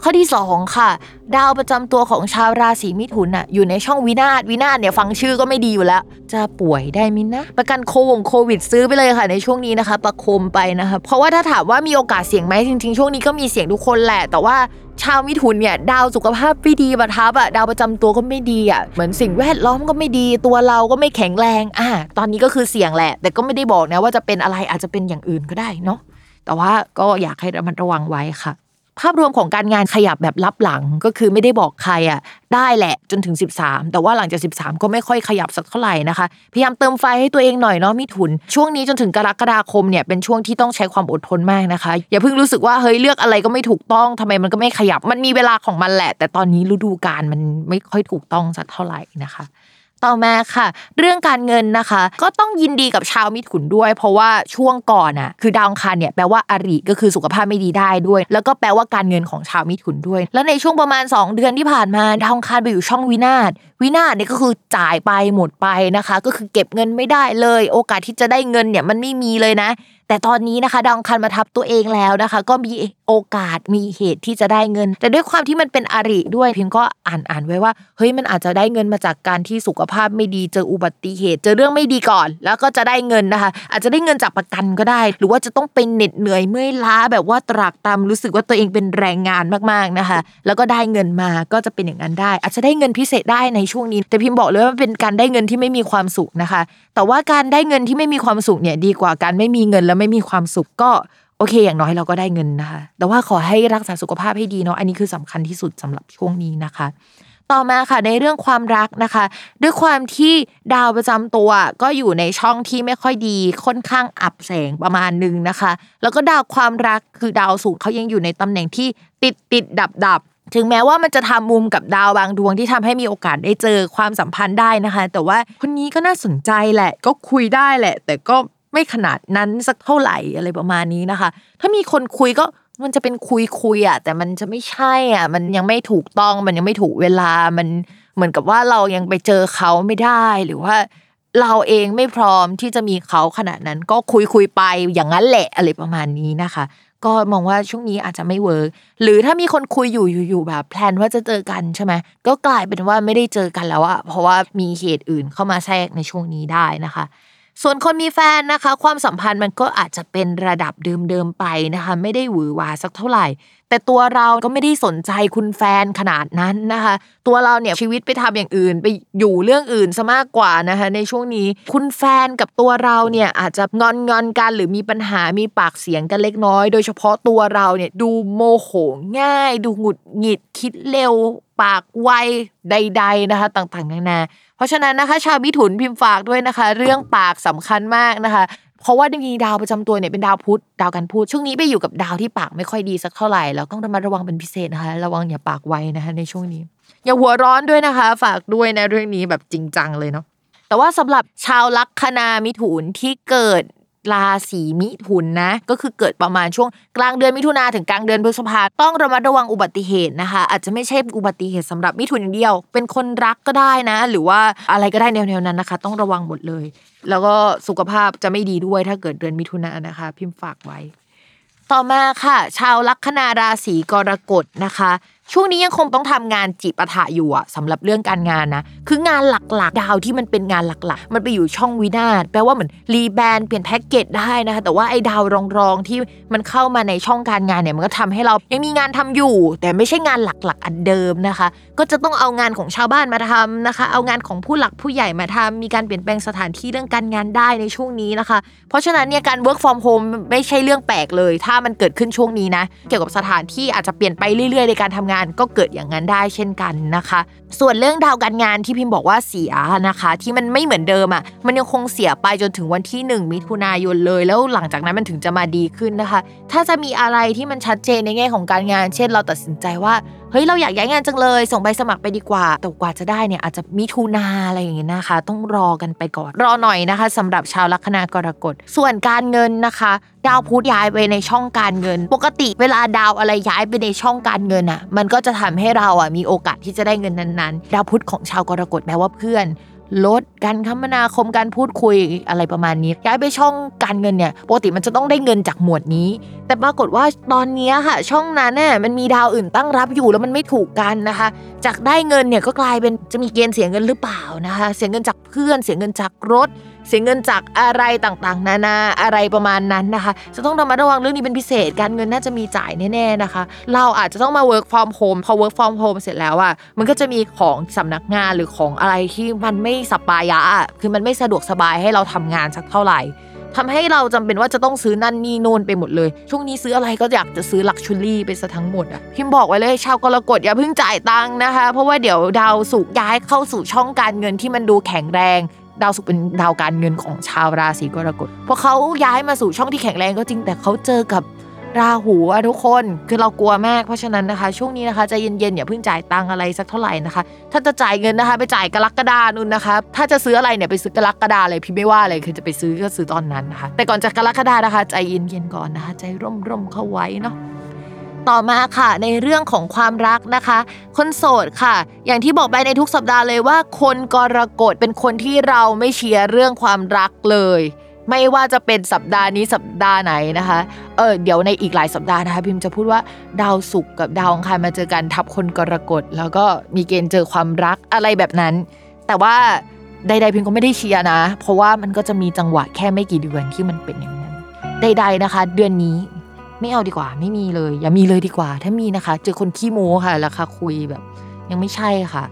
A: ข้อที่ 2 ค่ะ ดาวประจำตัวของชาวราศีมิถุนน่ะอยู่ในช่องวินาศวินาศเนี่ยฟังชื่อก็ไม่ดีอยู่แล้ว จะป่วยได้มินะ ประกันโควงโควิดซื้อไปเลยค่ะ ในช่วงนี้นะคะ ประคมไปนะคะเพราะว่าถ้าถามว่ามีโอกาสเสี่ยงไหมจริงๆ ช่วงนี้ก็มีเสี่ยงทุกคนแหละ แต่ว่าชาวมิถุนเนี่ยดาวสุขภาพไม่ดีประทับอะดาวประจำตัวก็ไม่ดีอะเหมือนสิ่งแวดล้อมก็ไม่ดี ตัวเราก็ไม่แข็งแรงอะตอนนี้ก็คือเสี่ยงแหละ แต่ก็ไม่ได้บอกนะว่าจะเป็นอะไรอาจจะเป็นอย่างอื่นก็ได้เนาะแต่ว่าก็อยากให้ระมัดระวังไว้ค่ะ ภาพรวมของการงานขยับแบบลับหลังก็คือไม่ได้บอกใครอะได้แหละจนถึง 13 แต่ว่าหลังจาก 13 ก็ไม่ค่อยขยับสักเท่าไหร่นะคะพยายามเติมไฟให้ตัวเองหน่อยเนาะมิถุน ช่วงนี้จนถึงกรกฎาคมเนี่ยเป็นช่วงที่ต้องใช้ความอดทนมากนะคะ อย่าเพิ่งรู้สึกว่าเฮ้ยเลือกอะไรก็ไม่ถูกต้องทำไมมันก็ไม่ขยับมันมีเวลาของมันแหละ แต่ตอนนี้ฤดูกาลมันไม่ค่อยถูกต้องสักเท่าไหร่นะคะ ต่อมาค่ะ เรื่องการเงินนะคะ ก็ต้องยินดีกับชาวมิถุนด้วย เพราะว่าช่วงก่อนอะคือดาวอังคารเนี่ยแปลว่าอริก็คือสุขภาพไม่ดีได้ด้วย แล้วก็แปลว่าการเงินของชาวมิถุนด้วย แล้วในช่วงประมาณ 2 เดือนที่ผ่านมาดาวอังคารไปอยู่ช่องวินาศวินาศเนี่ยก็คือจ่ายไปหมดไปนะคะ ก็คือเก็บเงินไม่ได้เลย โอกาสที่จะได้เงินเนี่ยมันไม่มีเลยนะ แต่ตอนนี้นะคะดองคารมาทับตัวเองแล้วนะคะ ก็มีโอกาสมีเหตุที่จะได้เงิน แต่ด้วยความที่มันเป็นอริด้วยพิมก็อ่านอ่านไว้ว่าเฮ้ยมันอาจจะได้เงินมาจากการที่สุขภาพไม่ดีเจออุบัติเหตุ เจอเรื่องไม่ดีก่อน แล้วก็จะได้เงินนะคะ อาจจะได้เงินจากประกันก็ได้ หรือว่าจะต้องเป็นเหน็ดเหนื่อยเมื่อยล้าแบบว่าตรากตรำรู้สึกว่าตัวเองเป็นแรงงานมากๆนะคะ แล้วก็ได้เงินมาก็จะเป็นอย่างนั้นได้ อาจจะได้เงินพิเศษได้ในช่วงนี้ แต่พิมบอกเลยว่าเป็นการได้เงินที่ไม่มีความสุขนะคะ แต่ว่าการได้เงินที่ไม่มีความสุขเนี่ยดีกว่าการไม่มีเงินแล้วไม่มีความสุขก็โอเค อย่างน้อยเราก็ได้เงินนะคะ แต่ว่าขอให้รักษาสุขภาพให้ดีเนาะ อันนี้คือสำคัญที่สุดสำหรับช่วงนี้นะคะ ต่อมาค่ะในเรื่องความรักนะคะ ด้วยความที่ดาวประจำตัวก็อยู่ในช่องที่ไม่ค่อยดีค่อนข้างอับแสงประมาณนึงนะคะ แล้วก็ดาวความรักคือดาวศุกร์เขายังอยู่ในตำแหน่งที่ติดติดดับดับถึงแม้ว่ามันจะทำมุมกับดาวบางดวงที่ทำให้มีโอกาสได้เจอความสัมพันธ์ได้นะคะ แต่ว่าคนนี้ก็น่าสนใจแหละ ก็คุยได้แหละ แต่ก็ ไม่ขนาดนั้นสักเท่าไหร่อะไรประมาณนี้นะคะ ถ้ามีคนคุยก็มันจะเป็นคุยคุยอะแต่มันจะไม่ใช่อะ มันยังไม่ถูกต้องมันยังไม่ถูกเวลามันเหมือนกับว่าเรายังไปเจอเขาไม่ได้หรือว่าเราเองไม่พร้อมที่จะมีเขาขนาดนั้น ก็คุยคุยไปอย่างนั้นแหละอะไรประมาณนี้นะคะ ก็มองว่าช่วงนี้อาจจะไม่เวิร์กหรือถ้ามีคนคุยอยู่อยู่แบบแพลนว่าจะเจอกันใช่ไหมก็กลายเป็นว่าไม่ได้เจอกันแล้วอะเพราะว่ามีเหตุอื่นเข้ามาแทรกในช่วงนี้ได้นะคะ ส่วนคนมีแฟนนะคะ ความสัมพันธ์มันก็อาจจะเป็นระดับเดิมๆไปนะคะ ไม่ได้หวือหวาสักเท่าไหร่แต่ตัวเราก็ไม่ได้สนใจคุณแฟนขนาดนั้นนะคะ ตัวเราเนี่ยชีวิตไปทำอย่างอื่น ไปอยู่เรื่องอื่นซะมากกว่านะคะ ในช่วงนี้คุณแฟนกับตัวเราเนี่ยอาจจะงอนงอนกันหรือมีปัญหามีปากเสียงกันเล็กน้อย โดยเฉพาะตัวเราเนี่ยดูโมโหง่าย ดูหงุดหงิดคิดเร็วปากไวใด ๆนะคะ ต่างๆนานาเพราะฉะนั้นนะคะ ชาวมิถุนพิมพ์ฝากด้วยนะคะ เรื่องปากสำคัญมากนะคะ เพราะว่าจริงดาวประจำตัวเนี่ยเป็นดาวพุธดาวการพูดช่วงนี้ไปอยู่กับดาวที่ปากไม่ค่อยดีสักเท่าไหร่แล้วต้องระมัดระวังเป็นพิเศษนะคะระวังอย่าปากไวนะคะในช่วงนี้ อย่าหัวร้อนด้วยนะคะ ฝากด้วยนะเรื่องนี้แบบจริงจังเลยเนาะแต่ว่าสำหรับชาวลัคนามิถุนที่เกิดราศีมิถุนนะก็คือเกิดประมาณช่วงกลางเดือนมิถุนาถึงกลางเดือนพฤษภาต้องระมัดระวังอุบัติเหตุนะคะ อาจจะไม่ใช่อุบัติเหตุสำหรับมิถุนอย่างเดียว เป็นคนรักก็ได้นะ หรือว่าอะไรก็ได้แนวๆนั้นนะคะ ต้องระวังหมดเลย แล้วก็สุขภาพจะไม่ดีด้วยถ้าเกิดเดือนมิถุนายนะคะ พิมพ์ฝากไว้ ต่อมาค่ะ ชาวลัคนาราศีกรกฎนะคะ ช่วงนี้ยังคงต้องทำงานจิปาถะอยู่อะสำหรับเรื่องการงานนะ คืองานหลักๆ ดาวที่มันเป็นงานหลักๆ มันไปอยู่ช่องวินาศแปลว่าเหมือนรีแบรนด์เปลี่ยนแพ็กเกจได้นะคะ แต่ว่าไอ้ดาวรองๆที่มันเข้ามาในช่องการงานเนี่ยมันก็ทำให้เรายังมีงานทำอยู่ แต่ไม่ใช่งานหลักๆ อันเดิมนะคะ ก็จะต้องเอางานของชาวบ้านมาทำนะคะ เอางานของผู้หลักผู้ใหญ่มาทำมีการเปลี่ยนแปลงสถานที่เรื่องการงานได้ในช่วงนี้นะคะ เพราะฉะนั้นเนี่ยการ work from home ไม่ใช่เรื่องแปลกเลย ถ้ามันเกิดขึ้นช่วงนี้นะ เกี่ยวกับสถานที่อาจจะเปลี่ยนไปเรื่อยๆในการทำงานก็เกิดอย่างนั้นได้เช่นกันนะคะ ส่วนเรื่องดาวการงานที่พิมพ์บอกว่าเสียนะคะ ที่มันไม่เหมือนเดิมอะมันยังคงเสียไปจนถึงวันที่ 1 มิถุนายนเลย แล้วหลังจากนั้นมันถึงจะมาดีขึ้นนะคะ ถ้าจะมีอะไรที่มันชัดเจนในแง่ของการงาน เช่น เราตัดสินใจว่าเฮ้ยเราอยากย้ายงานจังเลย ส่งใบสมัครไปดีกว่าแต่กว่าจะได้เนี่ยอาจจะมิถุนาอะไรอย่างเงี้ยนะคะ ต้องรอกันไปก่อน รอหน่อยนะคะสำหรับชาวลัคนากรกฎส่วนการเงินนะคะดาวพุธย้ายไปในช่องการเงิน ปกติเวลาดาวอะไรย้ายไปในช่องการเงินอะ มันก็จะทำให้เราอะมีโอกาสที่จะได้เงินนั้นๆดาวพุธของชาวกรกฎแปลว่าเพื่อน ลดการคมนาคมการพูดคุยอะไรประมาณนี้ ย้ายไปช่องการเงินเนี่ยปกติมันจะต้องได้เงินจากหมวดนี้ แต่ปรากฏว่าตอนนี้ค่ะ ช่องนั้นน่ยมันมีดาวอื่นตั้งรับอยู่แล้วมันไม่ถูกกันนะคะ จากได้เงินเนี่ยก็กลายเป็นจะมีเกณฑ์เสียเงินหรือเปล่านะคะ เสียเงินจากเพื่อน เสียเงินจากรถ เสียเงินจากอะไรต่างๆ นานาอะไรประมาณนั้นนะคะ จะต้องระมัดระวังเรื่องนี้เป็นพิเศษการเงินน่าจะมีจ่ายแน่ๆนะคะ เราอาจจะต้องมา work from home พอ work from home เสร็จแล้วอะมันก็จะมีของสำนักงานหรือของอะไรที่มันไม่สปายะคือมันไม่สะดวกสบายให้เราทำงานสักเท่าไหร่ทำให้เราจำเป็นว่าจะต้องซื้อนั่นนี่โน่นไปหมดเลย ช่วงนี้ซื้ออะไรก็อยากจะซื้อลักชัวรี่ไปซะทั้งหมดอะ พิมพ์บอกไว้เลยชาวกรกฎอย่าเพิ่งจ่ายตังค์นะคะ เพราะว่าเดี๋ยวดาวสุกย้ายเข้าสู่ช่องการเงินที่มันดูแข็งแรง ดาวศุกร์เป็นดาวการเงินของชาวราศีกรกฎพอเขาย้ายมาสู่ช่องที่แข็งแรงก็จริงแต่เขาเจอกับราหูอะทุกคนคือเรากลัวมากเพราะฉะนั้นนะคะ ช่วงนี้นะคะใจเย็นๆอย่าเพิ่งจ่ายตังอะไรสักเท่าไหร่นะคะ ถ้าจะจ่ายเงินนะคะ ไปจ่ายกรกฎานุ่นนะคะ ถ้าจะซื้ออะไรเนี่ยไปซื้อกรกฎาเลยพี่ไม่ว่าเลยคือจะไปซื้อก็ซื้อตอนนั้นนะคะ แต่ก่อนจะกรกฎานะคะ ใจเย็นๆก่อนนะคะ ใจร่มๆเข้าไว้เนาะ ต่อมาค่ะ ในเรื่องของความรักนะคะ คนโสดค่ะ อย่างที่บอกไปในทุกสัปดาห์เลยว่า คนกรกฎเป็นคนที่เราไม่เชียร์เรื่องความรักเลยไม่ว่าจะเป็นสัปดาห์นี้สัปดาห์ไหนนะคะ เออเดี๋ยวในอีกหลายสัปดาห์นะคะพิมจะพูดว่าดาวศุกร์กับดาวอังคารมาเจอกันทับคนกรกฎ แล้วก็มีเกณฑ์เจอความรักอะไรแบบนั้น แต่ว่าใดๆพิมก็ไม่ได้เชียร์นะ เพราะว่ามันก็จะมีจังหวะแค่ไม่กี่เดือนที่มันเป็นอย่างนั้น ใด ๆนะคะ เดือนนี้ ไม่เอาดีกว่า ไม่มีเลย อย่ามีเลยดีกว่า ถ้ามีนะคะ เจอคนขี้โม้ค่ะราคาคุยแบบ ยังไม่ใช่ค่ะ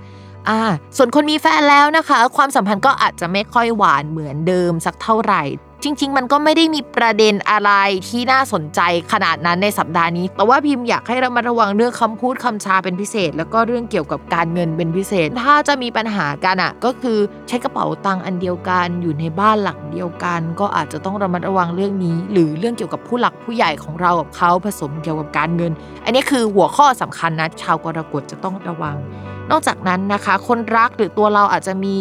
A: อ่าส่วนคนมีแฟนแล้วนะคะ ความสัมพันธ์ก็อาจจะไม่ค่อยหวานเหมือนเดิมสักเท่าไหร่ จริง ๆ มันก็ไม่ได้มีประเด็นอะไรที่น่าสนใจขนาดนั้นในสัปดาห์นี้ แต่ว่าพิมพ์อยากให้เรามาระวังเรื่องคำพูดคำชาเป็นพิเศษ แล้วก็เรื่องเกี่ยวกับการเงินเป็นพิเศษ ถ้าจะมีปัญหากันอะก็คือใช้กระเป๋าตังค์อันเดียวกันอยู่ในบ้านหลังเดียวกัน ก็อาจจะต้องระมัดระวังเรื่องนี้ หรือเรื่องเกี่ยวกับผู้หลักผู้ใหญ่ของเรากับเขาผสมเกี่ยวกับการเงิน อันนี้คือหัวข้อสำคัญนะชาวกรกฎจะต้องระวัง นอกจากนั้นนะคะ คนรักหรือตัวเราอาจจะมี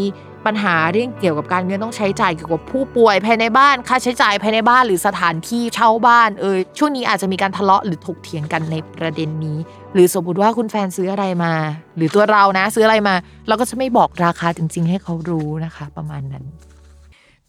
A: ปัญหาเรื่องเกี่ยวกับการเงินต้องใช้จ่ายเกี่ยวกับผู้ป่วยภายในบ้าน ค่าใช้จ่ายภายในบ้านหรือสถานที่เช่าบ้านเอยช่วงนี้อาจจะมีการทะเลาะหรือถกเถียงกันในประเด็นนี้ หรือสมมติว่าคุณแฟนซื้ออะไรมา หรือตัวเรานะซื้ออะไรมา เราก็จะไม่บอกราคาจริง ๆ ให้เขารู้นะคะ ประมาณนั้น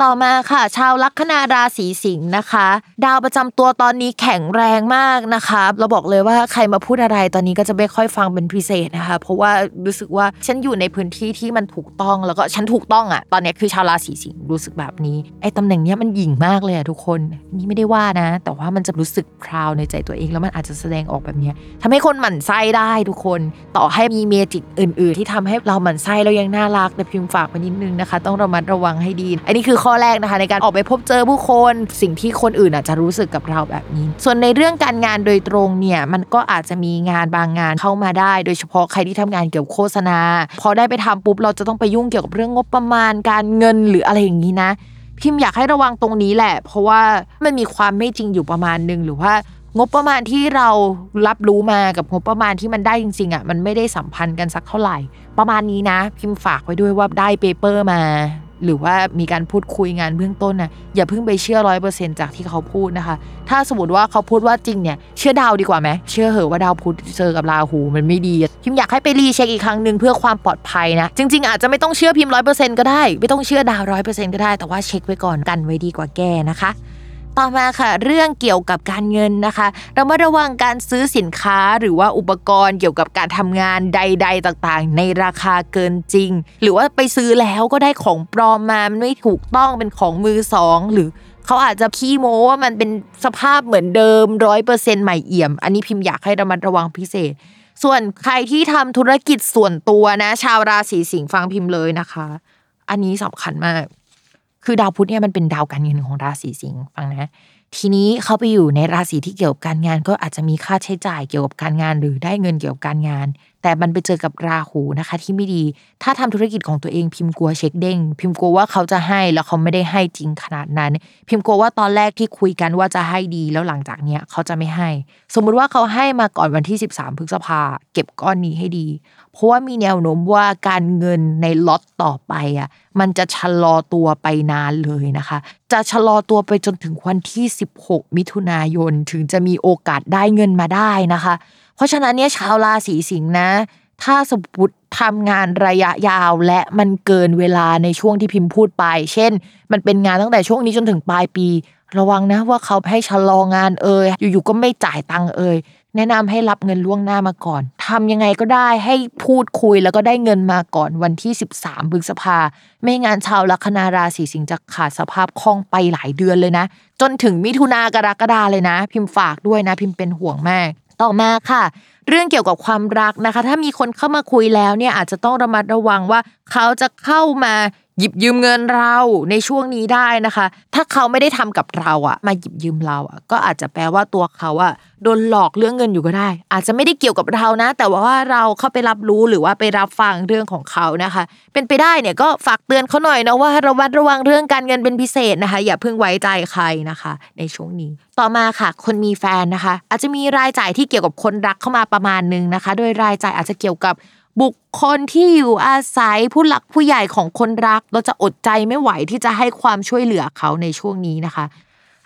A: ต่อมาค่ะ ชาวลัคนาราศีสิงห์นะคะ ดาวประจำตัวตอนนี้แข็งแรงมากนะคะ เราบอกเลยว่าใครมาพูดอะไรตอนนี้ก็จะไม่ค่อยฟังเป็นพิเศษนะคะ เพราะว่ารู้สึกว่าฉันอยู่ในพื้นที่ที่มันถูกต้องแล้วก็ฉันถูกต้องอะ ตอนนี้คือชาวราศีสิงห์รู้สึกแบบนี้ไอ้ตำแหน่งเนี้ยมันหยิ่งมากเลยอะทุกคนนี่ไม่ได้ว่านะ แต่ว่ามันจะรู้สึกพราวในใจตัวเอง แล้วมันอาจจะแสดงออกแบบเนี้ยทำให้คนหมั่นไส้ได้ทุกคน ต่อให้มีเมจิกอื่น ๆ ที่ทำให้เราหมั่นไส้แล้วยังน่ารักแต่พิมพ์ฝากไปนิดนึงนะคะ ต้องระมัดระวังให้ดี อันนี้คือข้อแรกนะคะ ในการออกไปพบเจอผู้คนสิ่งที่คนอื่นอาจจะรู้สึกกับเราแบบนี้ ส่วนในเรื่องการงานโดยตรงเนี่ยมันก็อาจจะมีงานบางงานเข้ามาได้ โดยเฉพาะใครที่ทำงานเกี่ยวกับโฆษณา พอได้ไปทำปุ๊บเราจะต้องไปยุ่งเกี่ยวกับเรื่องงบประมาณการเงินหรืออะไรอย่างนี้นะ พิมพ์อยากให้ระวังตรงนี้แหละ เพราะว่ามันมีความไม่จริงอยู่ประมาณหนึ่งหรือว่างบประมาณที่เรารับรู้มากับงบประมาณที่มันได้จริงๆอะมันไม่ได้สัมพันธ์กันสักเท่าไหร่ ประมาณนี้นะ พิมพ์ฝากไว้ด้วยว่าได้เปเปอร์มา หรือว่ามีการพูดคุยงานเบื้องต้นนะอย่าเพิ่งไปเชื่อร้อยเปอร์เซ็นจากที่เขาพูดนะคะ ถ้าสมมติว่าเขาพูดว่าจริงเนี่ยเชื่อดาวดีกว่าไหมเชื่อเหอะว่าดาวพุธเจอกับราหูมันไม่ดีพิมอยากให้ไปรีเช็คอีกครั้งหนึ่งเพื่อความปลอดภัยนะ จริง ๆ อาจจะไม่ต้องเชื่อพิมร้อยเปอร์เซ็นก็ได้ ไม่ต้องเชื่อดาวร้อยเปอร์เซ็นก็ได้แต่ว่าเช็คไว้ก่อนกันไว้ดีกว่าแก้นะคะ ต่อมาค่ะ เรื่องเกี่ยวกับการเงินนะคะเรามาระวังการซื้อสินค้าหรือว่าอุปกรณ์เกี่ยวกับการทำงานใด ๆ ต่างๆ ในราคาเกินจริง หรือว่าไปซื้อแล้วก็ได้ของปลอมมามันไม่ถูกต้องเป็นของมือสองหรือเขาอาจจะขี้โม้ว่ามันเป็นสภาพเหมือนเดิมร้อยเปอร์เซ็นต์ใหม่เอี่ยม อันนี้พิมพ์อยากให้ระมัดระวังพิเศษ ส่วนใครที่ทำธุรกิจส่วนตัวนะ ชาวราศีสิงห์ฟังพิมพ์เลยนะคะ อันนี้สำคัญมาก คือดาวพุธเนี่ยมันเป็นดาวการเงินของราศีสิงห์ฟังนะทีนี้เขาไปอยู่ในราศีที่เกี่ยวกับการงาน ก็อาจจะมีค่าใช้จ่ายเกี่ยวกับการงาน หรือได้เงินเกี่ยวกับการงาน แต่มันไปเจอกับราหูนะคะ ที่ไม่ดี ถ้าทำธุรกิจของตัวเองพิมพ์กลัวเช็คเด้ง พิมพ์กลัวว่าเขาจะให้แล้วเขาไม่ได้ให้จริงขนาดนั้น พิมพ์กลัวว่าตอนแรกที่คุยกันว่าจะให้ดีแล้วหลังจากเนี้ยเขาจะไม่ให้ สมมุติว่าเขาให้มาก่อนวันที่ 13พฤษภาเก็บก้อนนี้ให้ดี เพราะว่ามีแนวโน้มว่าการเงินในล็อตต่อไปอะมันจะชะลอตัวไปนานเลยนะคะ จะชะลอตัวไปจนถึงวันที่ 16 มิถุนายนถึงจะมีโอกาสได้เงินมาได้นะคะ เพราะฉะนั้นเนี่ยชาวราศีสิงห์นะ ถ้าสมมติทำงานระยะยาวและมันเกินเวลาในช่วงที่พิมพ์พูดไป เช่น มันเป็นงานตั้งแต่ช่วงนี้จนถึงปลายปี ระวังนะว่าเขาให้ชะลองานเอ่ยอยู่ๆก็ไม่จ่ายตังค์เอ่ยแนะนำให้รับเงินล่วงหน้ามาก่อนทำยังไงก็ได้ให้พูดคุยแล้วก็ได้เงินมาก่อนวันที่ 13พฤษภา ไม่งานชาวลัคนาราศีสิงห์จะขาดสภาพคล่องไปหลายเดือนเลยนะ จนถึงมิถุนากรกฎาเลยนะ พิมพ์ฝากด้วยนะ พิมพ์เป็นห่วงมาก ต่อมาค่ะ เรื่องเกี่ยวกับความรักนะคะ ถ้ามีคนเข้ามาคุยแล้วเนี่ยอาจจะต้องระมัดระวังว่าเขาจะเข้ามา หยิบยืมเงินเราในช่วงนี้ได้นะคะ ถ้าเขาไม่ได้ทำกับเราอะมาหยิบยืมเราอะก็อาจจะแปลว่าตัวเขาอะโดนหลอกเรื่องเงินอยู่ก็ได้ อาจจะไม่ได้เกี่ยวกับเรานะ แต่ว่าเราเข้าไปรับรู้หรือว่าไปรับฟังเรื่องของเขานะคะ เป็นไปได้เนี่ยก็ฝากเตือนเขาหน่อยนะว่าระมัดระวังเรื่องการเงินเป็นพิเศษนะคะ อย่าเพิ่งไว้ใจใครนะคะ ในช่วงนี้ ต่อมาค่ะ คนมีแฟนนะคะ อาจจะมีรายจ่ายที่เกี่ยวกับคนรักเข้ามาประมาณนึงนะคะ โดยรายจ่ายอาจจะเกี่ยวกับ บุคคลที่อยู่อาศัยผู้หลักผู้ใหญ่ของคนรัก เราจะอดใจไม่ไหวที่จะให้ความช่วยเหลือเขาในช่วงนี้นะคะ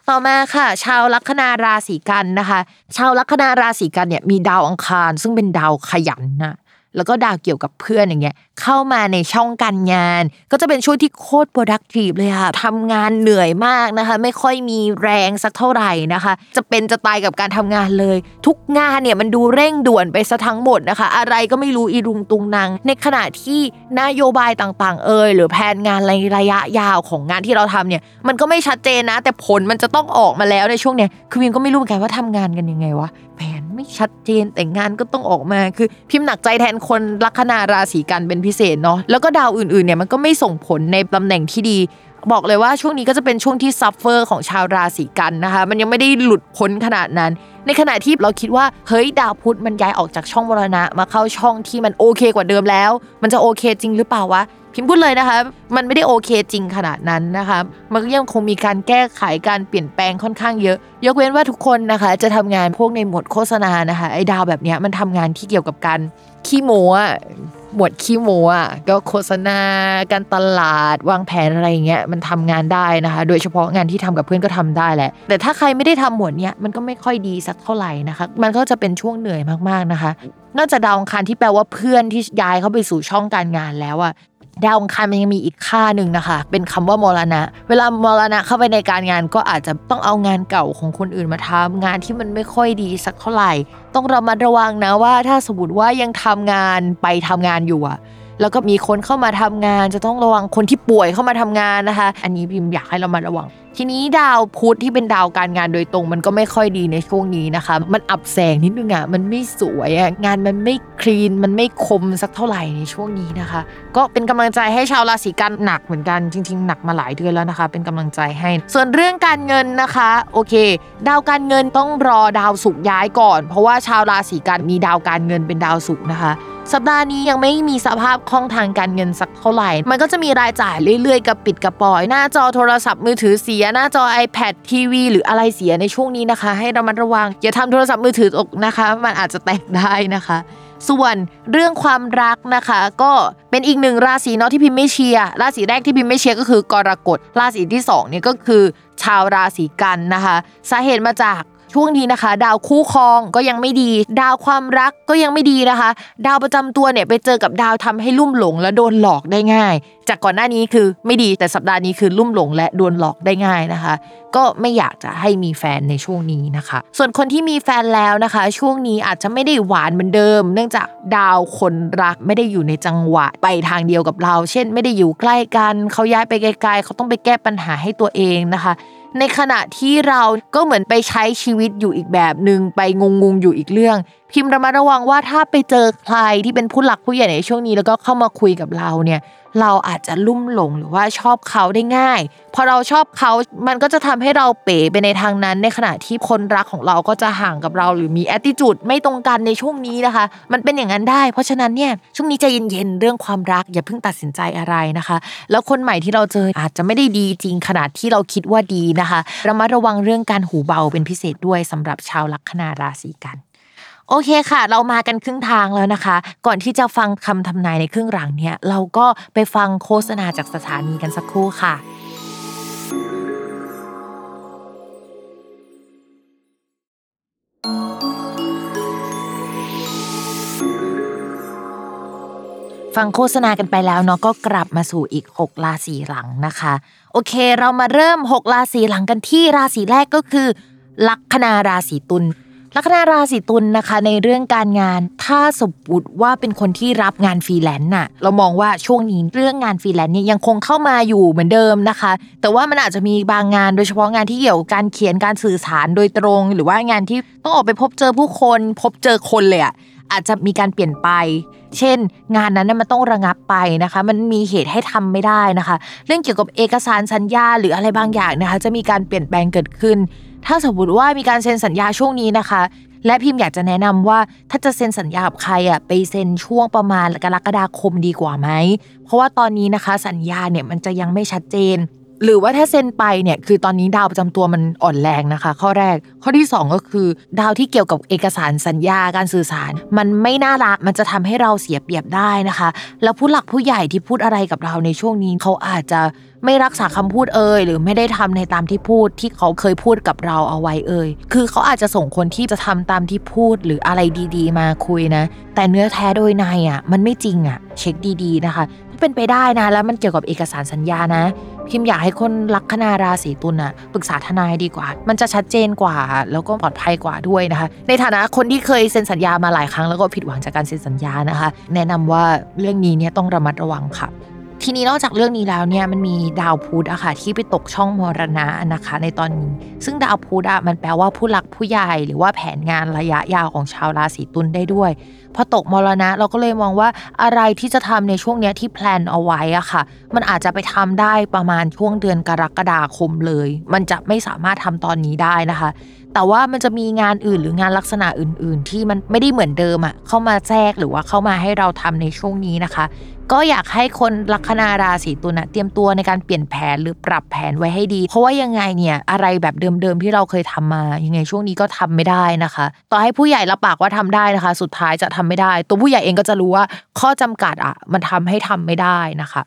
A: ต่อมาค่ะ ชาวลัคนาราศีกันนะคะ ชาวลัคนาราศีกันเนี่ยมีดาวอังคาร ซึ่งเป็นดาวขยันนะแล้วก็ดาวเกี่ยวกับเพื่อนอย่างเงี้ย เข้ามาในช่องการงาน ก็จะเป็นช่วงที่โคตร productive เลยค่ะทำงานเหนื่อยมากนะคะ ไม่ค่อยมีแรงสักเท่าไหร่นะคะ จะเป็นจะตายกับการทำงานเลย ทุกงานเนี่ยมันดูเร่งด่วนไปซะทั้งหมดนะคะ อะไรก็ไม่รู้อีรุงตุงนางในขณะที่นโยบายต่างๆ เอ่ยหรือแผนงานในระยะยาวของงานที่เราทำเนี่ยมันก็ไม่ชัดเจนนะ แต่ผลมันจะต้องออกมาแล้วในช่วงเนี้ยคือพิมก็ไม่รู้เหมือนกันว่าทำงานกันยังไงวะแผนไม่ชัดเจนแต่งานก็ต้องออกมาคือพิมพ์หนักใจแทนคนลัคนาราศีกันเป็นพิเศษเนาะแล้วก็ดาวอื่นๆเนี่ยมันก็ไม่ส่งผลในตำแหน่งที่ดี บอกเลยว่าช่วงนี้ก็จะเป็นช่วงที่ suffer ของชาวราศีกันย์นะคะมันยังไม่ได้หลุดพ้นขนาดนั้น ในขณะที่เราคิดว่าเฮ้ยดาวพุธมันย้ายออกจากช่องมรณะมาเข้าช่องที่มันโอเคกว่าเดิมแล้ว มันจะโอเคจริงหรือเปล่าวะ พิมพ์พูดเลยนะคะ มันไม่ได้โอเคจริงขนาดนั้นนะคะ มันก็ยังคงมีการแก้ไขการเปลี่ยนแปลงค่อนข้างเยอะ ยกเว้นว่าทุกคนนะคะ จะทำงานพวกในหมวดโฆษณานะคะไอ้ดาวแบบนี้มันทำงานที่เกี่ยวกับการขี้โม้อะหมวดขี้โม้อะก็โฆษณาการตลาดวางแผนอะไรเงี้ยมันทำงานได้นะคะ โดยเฉพาะงานที่ทำกับเพื่อนก็ทำได้แหละ แต่ถ้าใครไม่ได้ทำหมวดเนี้ยมันก็ไม่ค่อยดีสักเท่าไหร่นะคะ มันก็จะเป็นช่วงเหนื่อยมากๆนะคะนอกจากดาวองคารที่แปลว่าเพื่อนที่ย้ายเข้าไปสู่ช่องการงานแล้วอะ ดาวองคารมันยังมีอีกค่าหนึ่งนะคะ เป็นคำว่ามรณะ เวลามรณะเข้าไปในการงานก็อาจจะต้องเอางานเก่าของคนอื่นมาทำงานที่มันไม่ค่อยดีสักเท่าไหร่ ต้องระมัดระวังนะว่า ถ้าสมมติว่ายังทำงานไปทำงานอยู่อะ แล้วก็มีคนเข้ามาทำงาน จะต้องระวังคนที่ป่วยเข้ามาทำงานนะคะ อันนี้พิมพ์อยากให้เรามาระวัง ทีนี้ดาวพุธที่เป็นดาวการงานโดยตรง มันก็ไม่ค่อยดีในช่วงนี้นะคะ มันอับแสงนิดนึงอะมันไม่สวยอะงานมันไม่คลีนมันไม่คมสักเท่าไหร่ในช่วงนี้นะคะ ก็เป็นกำลังใจให้ชาวราศีกันหนักเหมือนกันจริง ๆ หนักมาหลายเดือนแล้วนะคะ เป็นกำลังใจให้ ส่วนเรื่องการเงินนะคะ โอเค ดาวการเงินต้องรอดาวศุกย้ายก่อน เพราะว่าชาวราศีกันมีดาวการเงินเป็นดาวศุกนะคะ สัปดาห์นี้ยังไม่มีสภาพคล่องทางการเงินสักเท่าไหร่ มันก็จะมีรายจ่ายเรื่อยๆ กับปิดกระปอย หน้าจอโทรศัพท์มือถือเสีย หน้าจอ iPad ทีวีหรืออะไรเสียในช่วงนี้นะคะ ให้ระมัดระวัง อย่าทำโทรศัพท์มือถือตกนะคะ มันอาจจะแตกได้นะคะส่วนเรื่องความรักนะคะ ก็เป็นอีกหนึ่งราศีเนาะที่พิมพ์ไม่เชียร์ราศีแรกที่พิมพ์ไม่เชียร์ก็คือกรกฎราศีที่สองเนี่ยก็คือชาวราศีกันนะคะ สาเหตุมาจาก ช่วงนี้นะคะ ดาวคู่ครองก็ยังไม่ดี ดาวความรักก็ยังไม่ดีนะคะ ดาวประจำตัวเนี่ยไปเจอกับดาวทำให้ลุ่มหลงและโดนหลอกได้ง่าย จากก่อนหน้านี้คือไม่ดีแต่สัปดาห์นี้คือลุ่มหลงและโดนหลอกได้ง่ายนะคะ ก็ไม่อยากจะให้มีแฟนในช่วงนี้นะคะ ส่วนคนที่มีแฟนแล้วนะคะ ช่วงนี้อาจจะไม่ได้หวานเหมือนเดิม เนื่องจากดาวคนรักไม่ได้อยู่ในจังหวะไปทางเดียวกับเรา เช่น ไม่ได้อยู่ใกล้กัน เขาย้ายไปไกลๆ เขาต้องไปแก้ปัญหาให้ตัวเองนะคะ ในขณะที่เราก็เหมือนไปใช้ชีวิตอยู่อีกแบบหนึ่งไปงงๆอยู่อีกเรื่องพิมพ์ระมัดระวังว่าถ้าไปเจอใครที่เป็นผู้หลักผู้ใหญ่ในช่วงนี้ แล้วก็เข้ามาคุยกับเราเนี่ย เราอาจจะลุ่มหลงหรือว่าชอบเขาได้ง่าย พอเราชอบเขา มันก็จะทำให้เราเป๋ไปในทางนั้น ในขณะที่คนรักของเราก็จะห่างกับเรา หรือมีแอ t i จูดไม่ตรงกันในช่วงนี้นะคะ มันเป็นอย่างนั้นได้ เพราะฉะนั้นเนี่ยช่วงนี้ใจเย็นๆเรื่องความรักอย่าเพิ่งตัดสินใจอะไรนะคะ แล้วคนใหม่ที่เราเจออาจจะไม่ได้ดีจริงขนาดที่เราคิดว่าดีนะคะระมัดระวังเรื่องการหูเบาเป็นพิเศษด้วยสำหรับชาวลัคนาราศีกัน โอเคค่ะ เรามากันครึ่งทางแล้วนะคะ ก่อนที่จะฟังคำทำนายในครึ่งหลังเนี่ย เราก็ไปฟังโฆษณาจากสถานีกันสักครู่ค่ะฟังโฆษณากันไปแล้วเนาะก็กลับมาสู่อีก 6 ราศีหลังนะคะ โอเคเรามาเริ่ม 6 ราศีหลังกันที่ราศีแรกก็คือ ลัคนาราศีตุลย์ ลัคนาราศีตุลย์นะคะในเรื่องการงาน ถ้าสมมติว่าเป็นคนที่รับงานฟรีแลนซ์น่ะเรามองว่าช่วงนี้เรื่องงานฟรีแลนซ์เนี่ยยังคงเข้ามาอยู่เหมือนเดิมนะคะ แต่ว่ามันอาจจะมีบางงานโดยเฉพาะงานที่เกี่ยวกับการเขียนการสื่อสารโดยตรง หรือว่างานที่ต้องออกไปพบเจอผู้คน พบเจอคนเลยอะอาจจะมีการเปลี่ยนไป เช่น งานนั้นมันต้องระงับไปนะคะ มันมีเหตุให้ทำไม่ได้นะคะ เรื่องเกี่ยวกับเอกสารสัญญาหรืออะไรบางอย่างนะคะ จะมีการเปลี่ยนแปลงเกิดขึ้น ถ้าสมมติว่ามีการเซ็นสัญญาช่วงนี้นะคะ และพิมพ์อยากจะแนะนำว่าถ้าจะเซ็นสัญญากับใครอะไปเซ็นช่วงประมาณกรกฎาคมดีกว่าไหม เพราะว่าตอนนี้นะคะสัญญาเนี่ยมันจะยังไม่ชัดเจน หรือว่าถ้าเซ็นไปเนี่ยคือตอนนี้ดาวประจำตัวมันอ่อนแรงนะคะ ข้อแรกข้อที่ 2 ก็คือ ดาวที่เกี่ยวกับเอกสารสัญญาการสื่อสาร มันไม่น่ารักมันจะทำให้เราเสียเปรียบได้นะคะ แล้วผู้หลักผู้ใหญ่ที่พูดอะไรกับเราในช่วงนี้เขาอาจจะไม่รักษาคำพูดเอ่ยหรือไม่ได้ทำในตามที่พูดที่เขาเคยพูดกับเราเอาไว้เอ่ยคือเขาอาจจะส่งคนที่จะทำตามที่พูดหรืออะไรดี ๆ มาคุยนะ แต่เนื้อแท้โดยในอะมันไม่จริงอะเช็คดีๆนะคะ เป็นไปได้นะ แล้วมันเกี่ยวกับเอกสารสัญญานะ พิมอยากให้คนลัคนาราศีตุลน่ะปรึกษาทนายดีกว่า มันจะชัดเจนกว่า แล้วก็ปลอดภัยกว่าด้วยนะคะ ในฐานะคนที่เคยเซ็นสัญญามาหลายครั้งแล้วก็ผิดหวังจากการเซ็นสัญญานะคะ แนะนำว่าเรื่องนี้เนี่ยต้องระมัดระวังค่ะ ทีนี้นอกจากเรื่องนี้แล้วเนี่ยมันมีดาวพุธอะค่ะที่ไปตกช่องมรณะนะคะ ในตอนนี้ ซึ่งดาวพุธอะมันแปลว่าผู้หลักผู้ใหญ่หรือว่าแผนงานระยะยาวของชาวราศีตุลได้ด้วยพอตกมรณะเราก็เลยมองว่าอะไรที่จะทำในช่วงนี้ที่แพลนเอาไว้อะค่ะ มันอาจจะไปทำได้ประมาณช่วงเดือนกรกฎาคมเลย มันจะไม่สามารถทำตอนนี้ได้นะคะ แต่ว่ามันจะมีงานอื่นหรืองานลักษณะอื่น ๆ ที่มันไม่ได้เหมือนเดิมอะเข้ามาแทรกหรือว่าเข้ามาให้เราทำในช่วงนี้นะคะ ก็อยากให้คนลัคนาราศีตุลนะเตรียมตัวในการเปลี่ยนแผนหรือปรับแผนไว้ให้ดี เพราะว่ายังไงเนี่ยอะไรแบบเดิมๆที่เราเคยทำมา ยังไงช่วงนี้ก็ทำไม่ได้นะคะ ต่อให้ผู้ใหญ่รับปากว่าทำได้นะคะ สุดท้ายจะทำไม่ได้ ตัวผู้ใหญ่เองก็จะรู้ว่าข้อจำกัดอะมันทำให้ทำไม่ได้นะคะ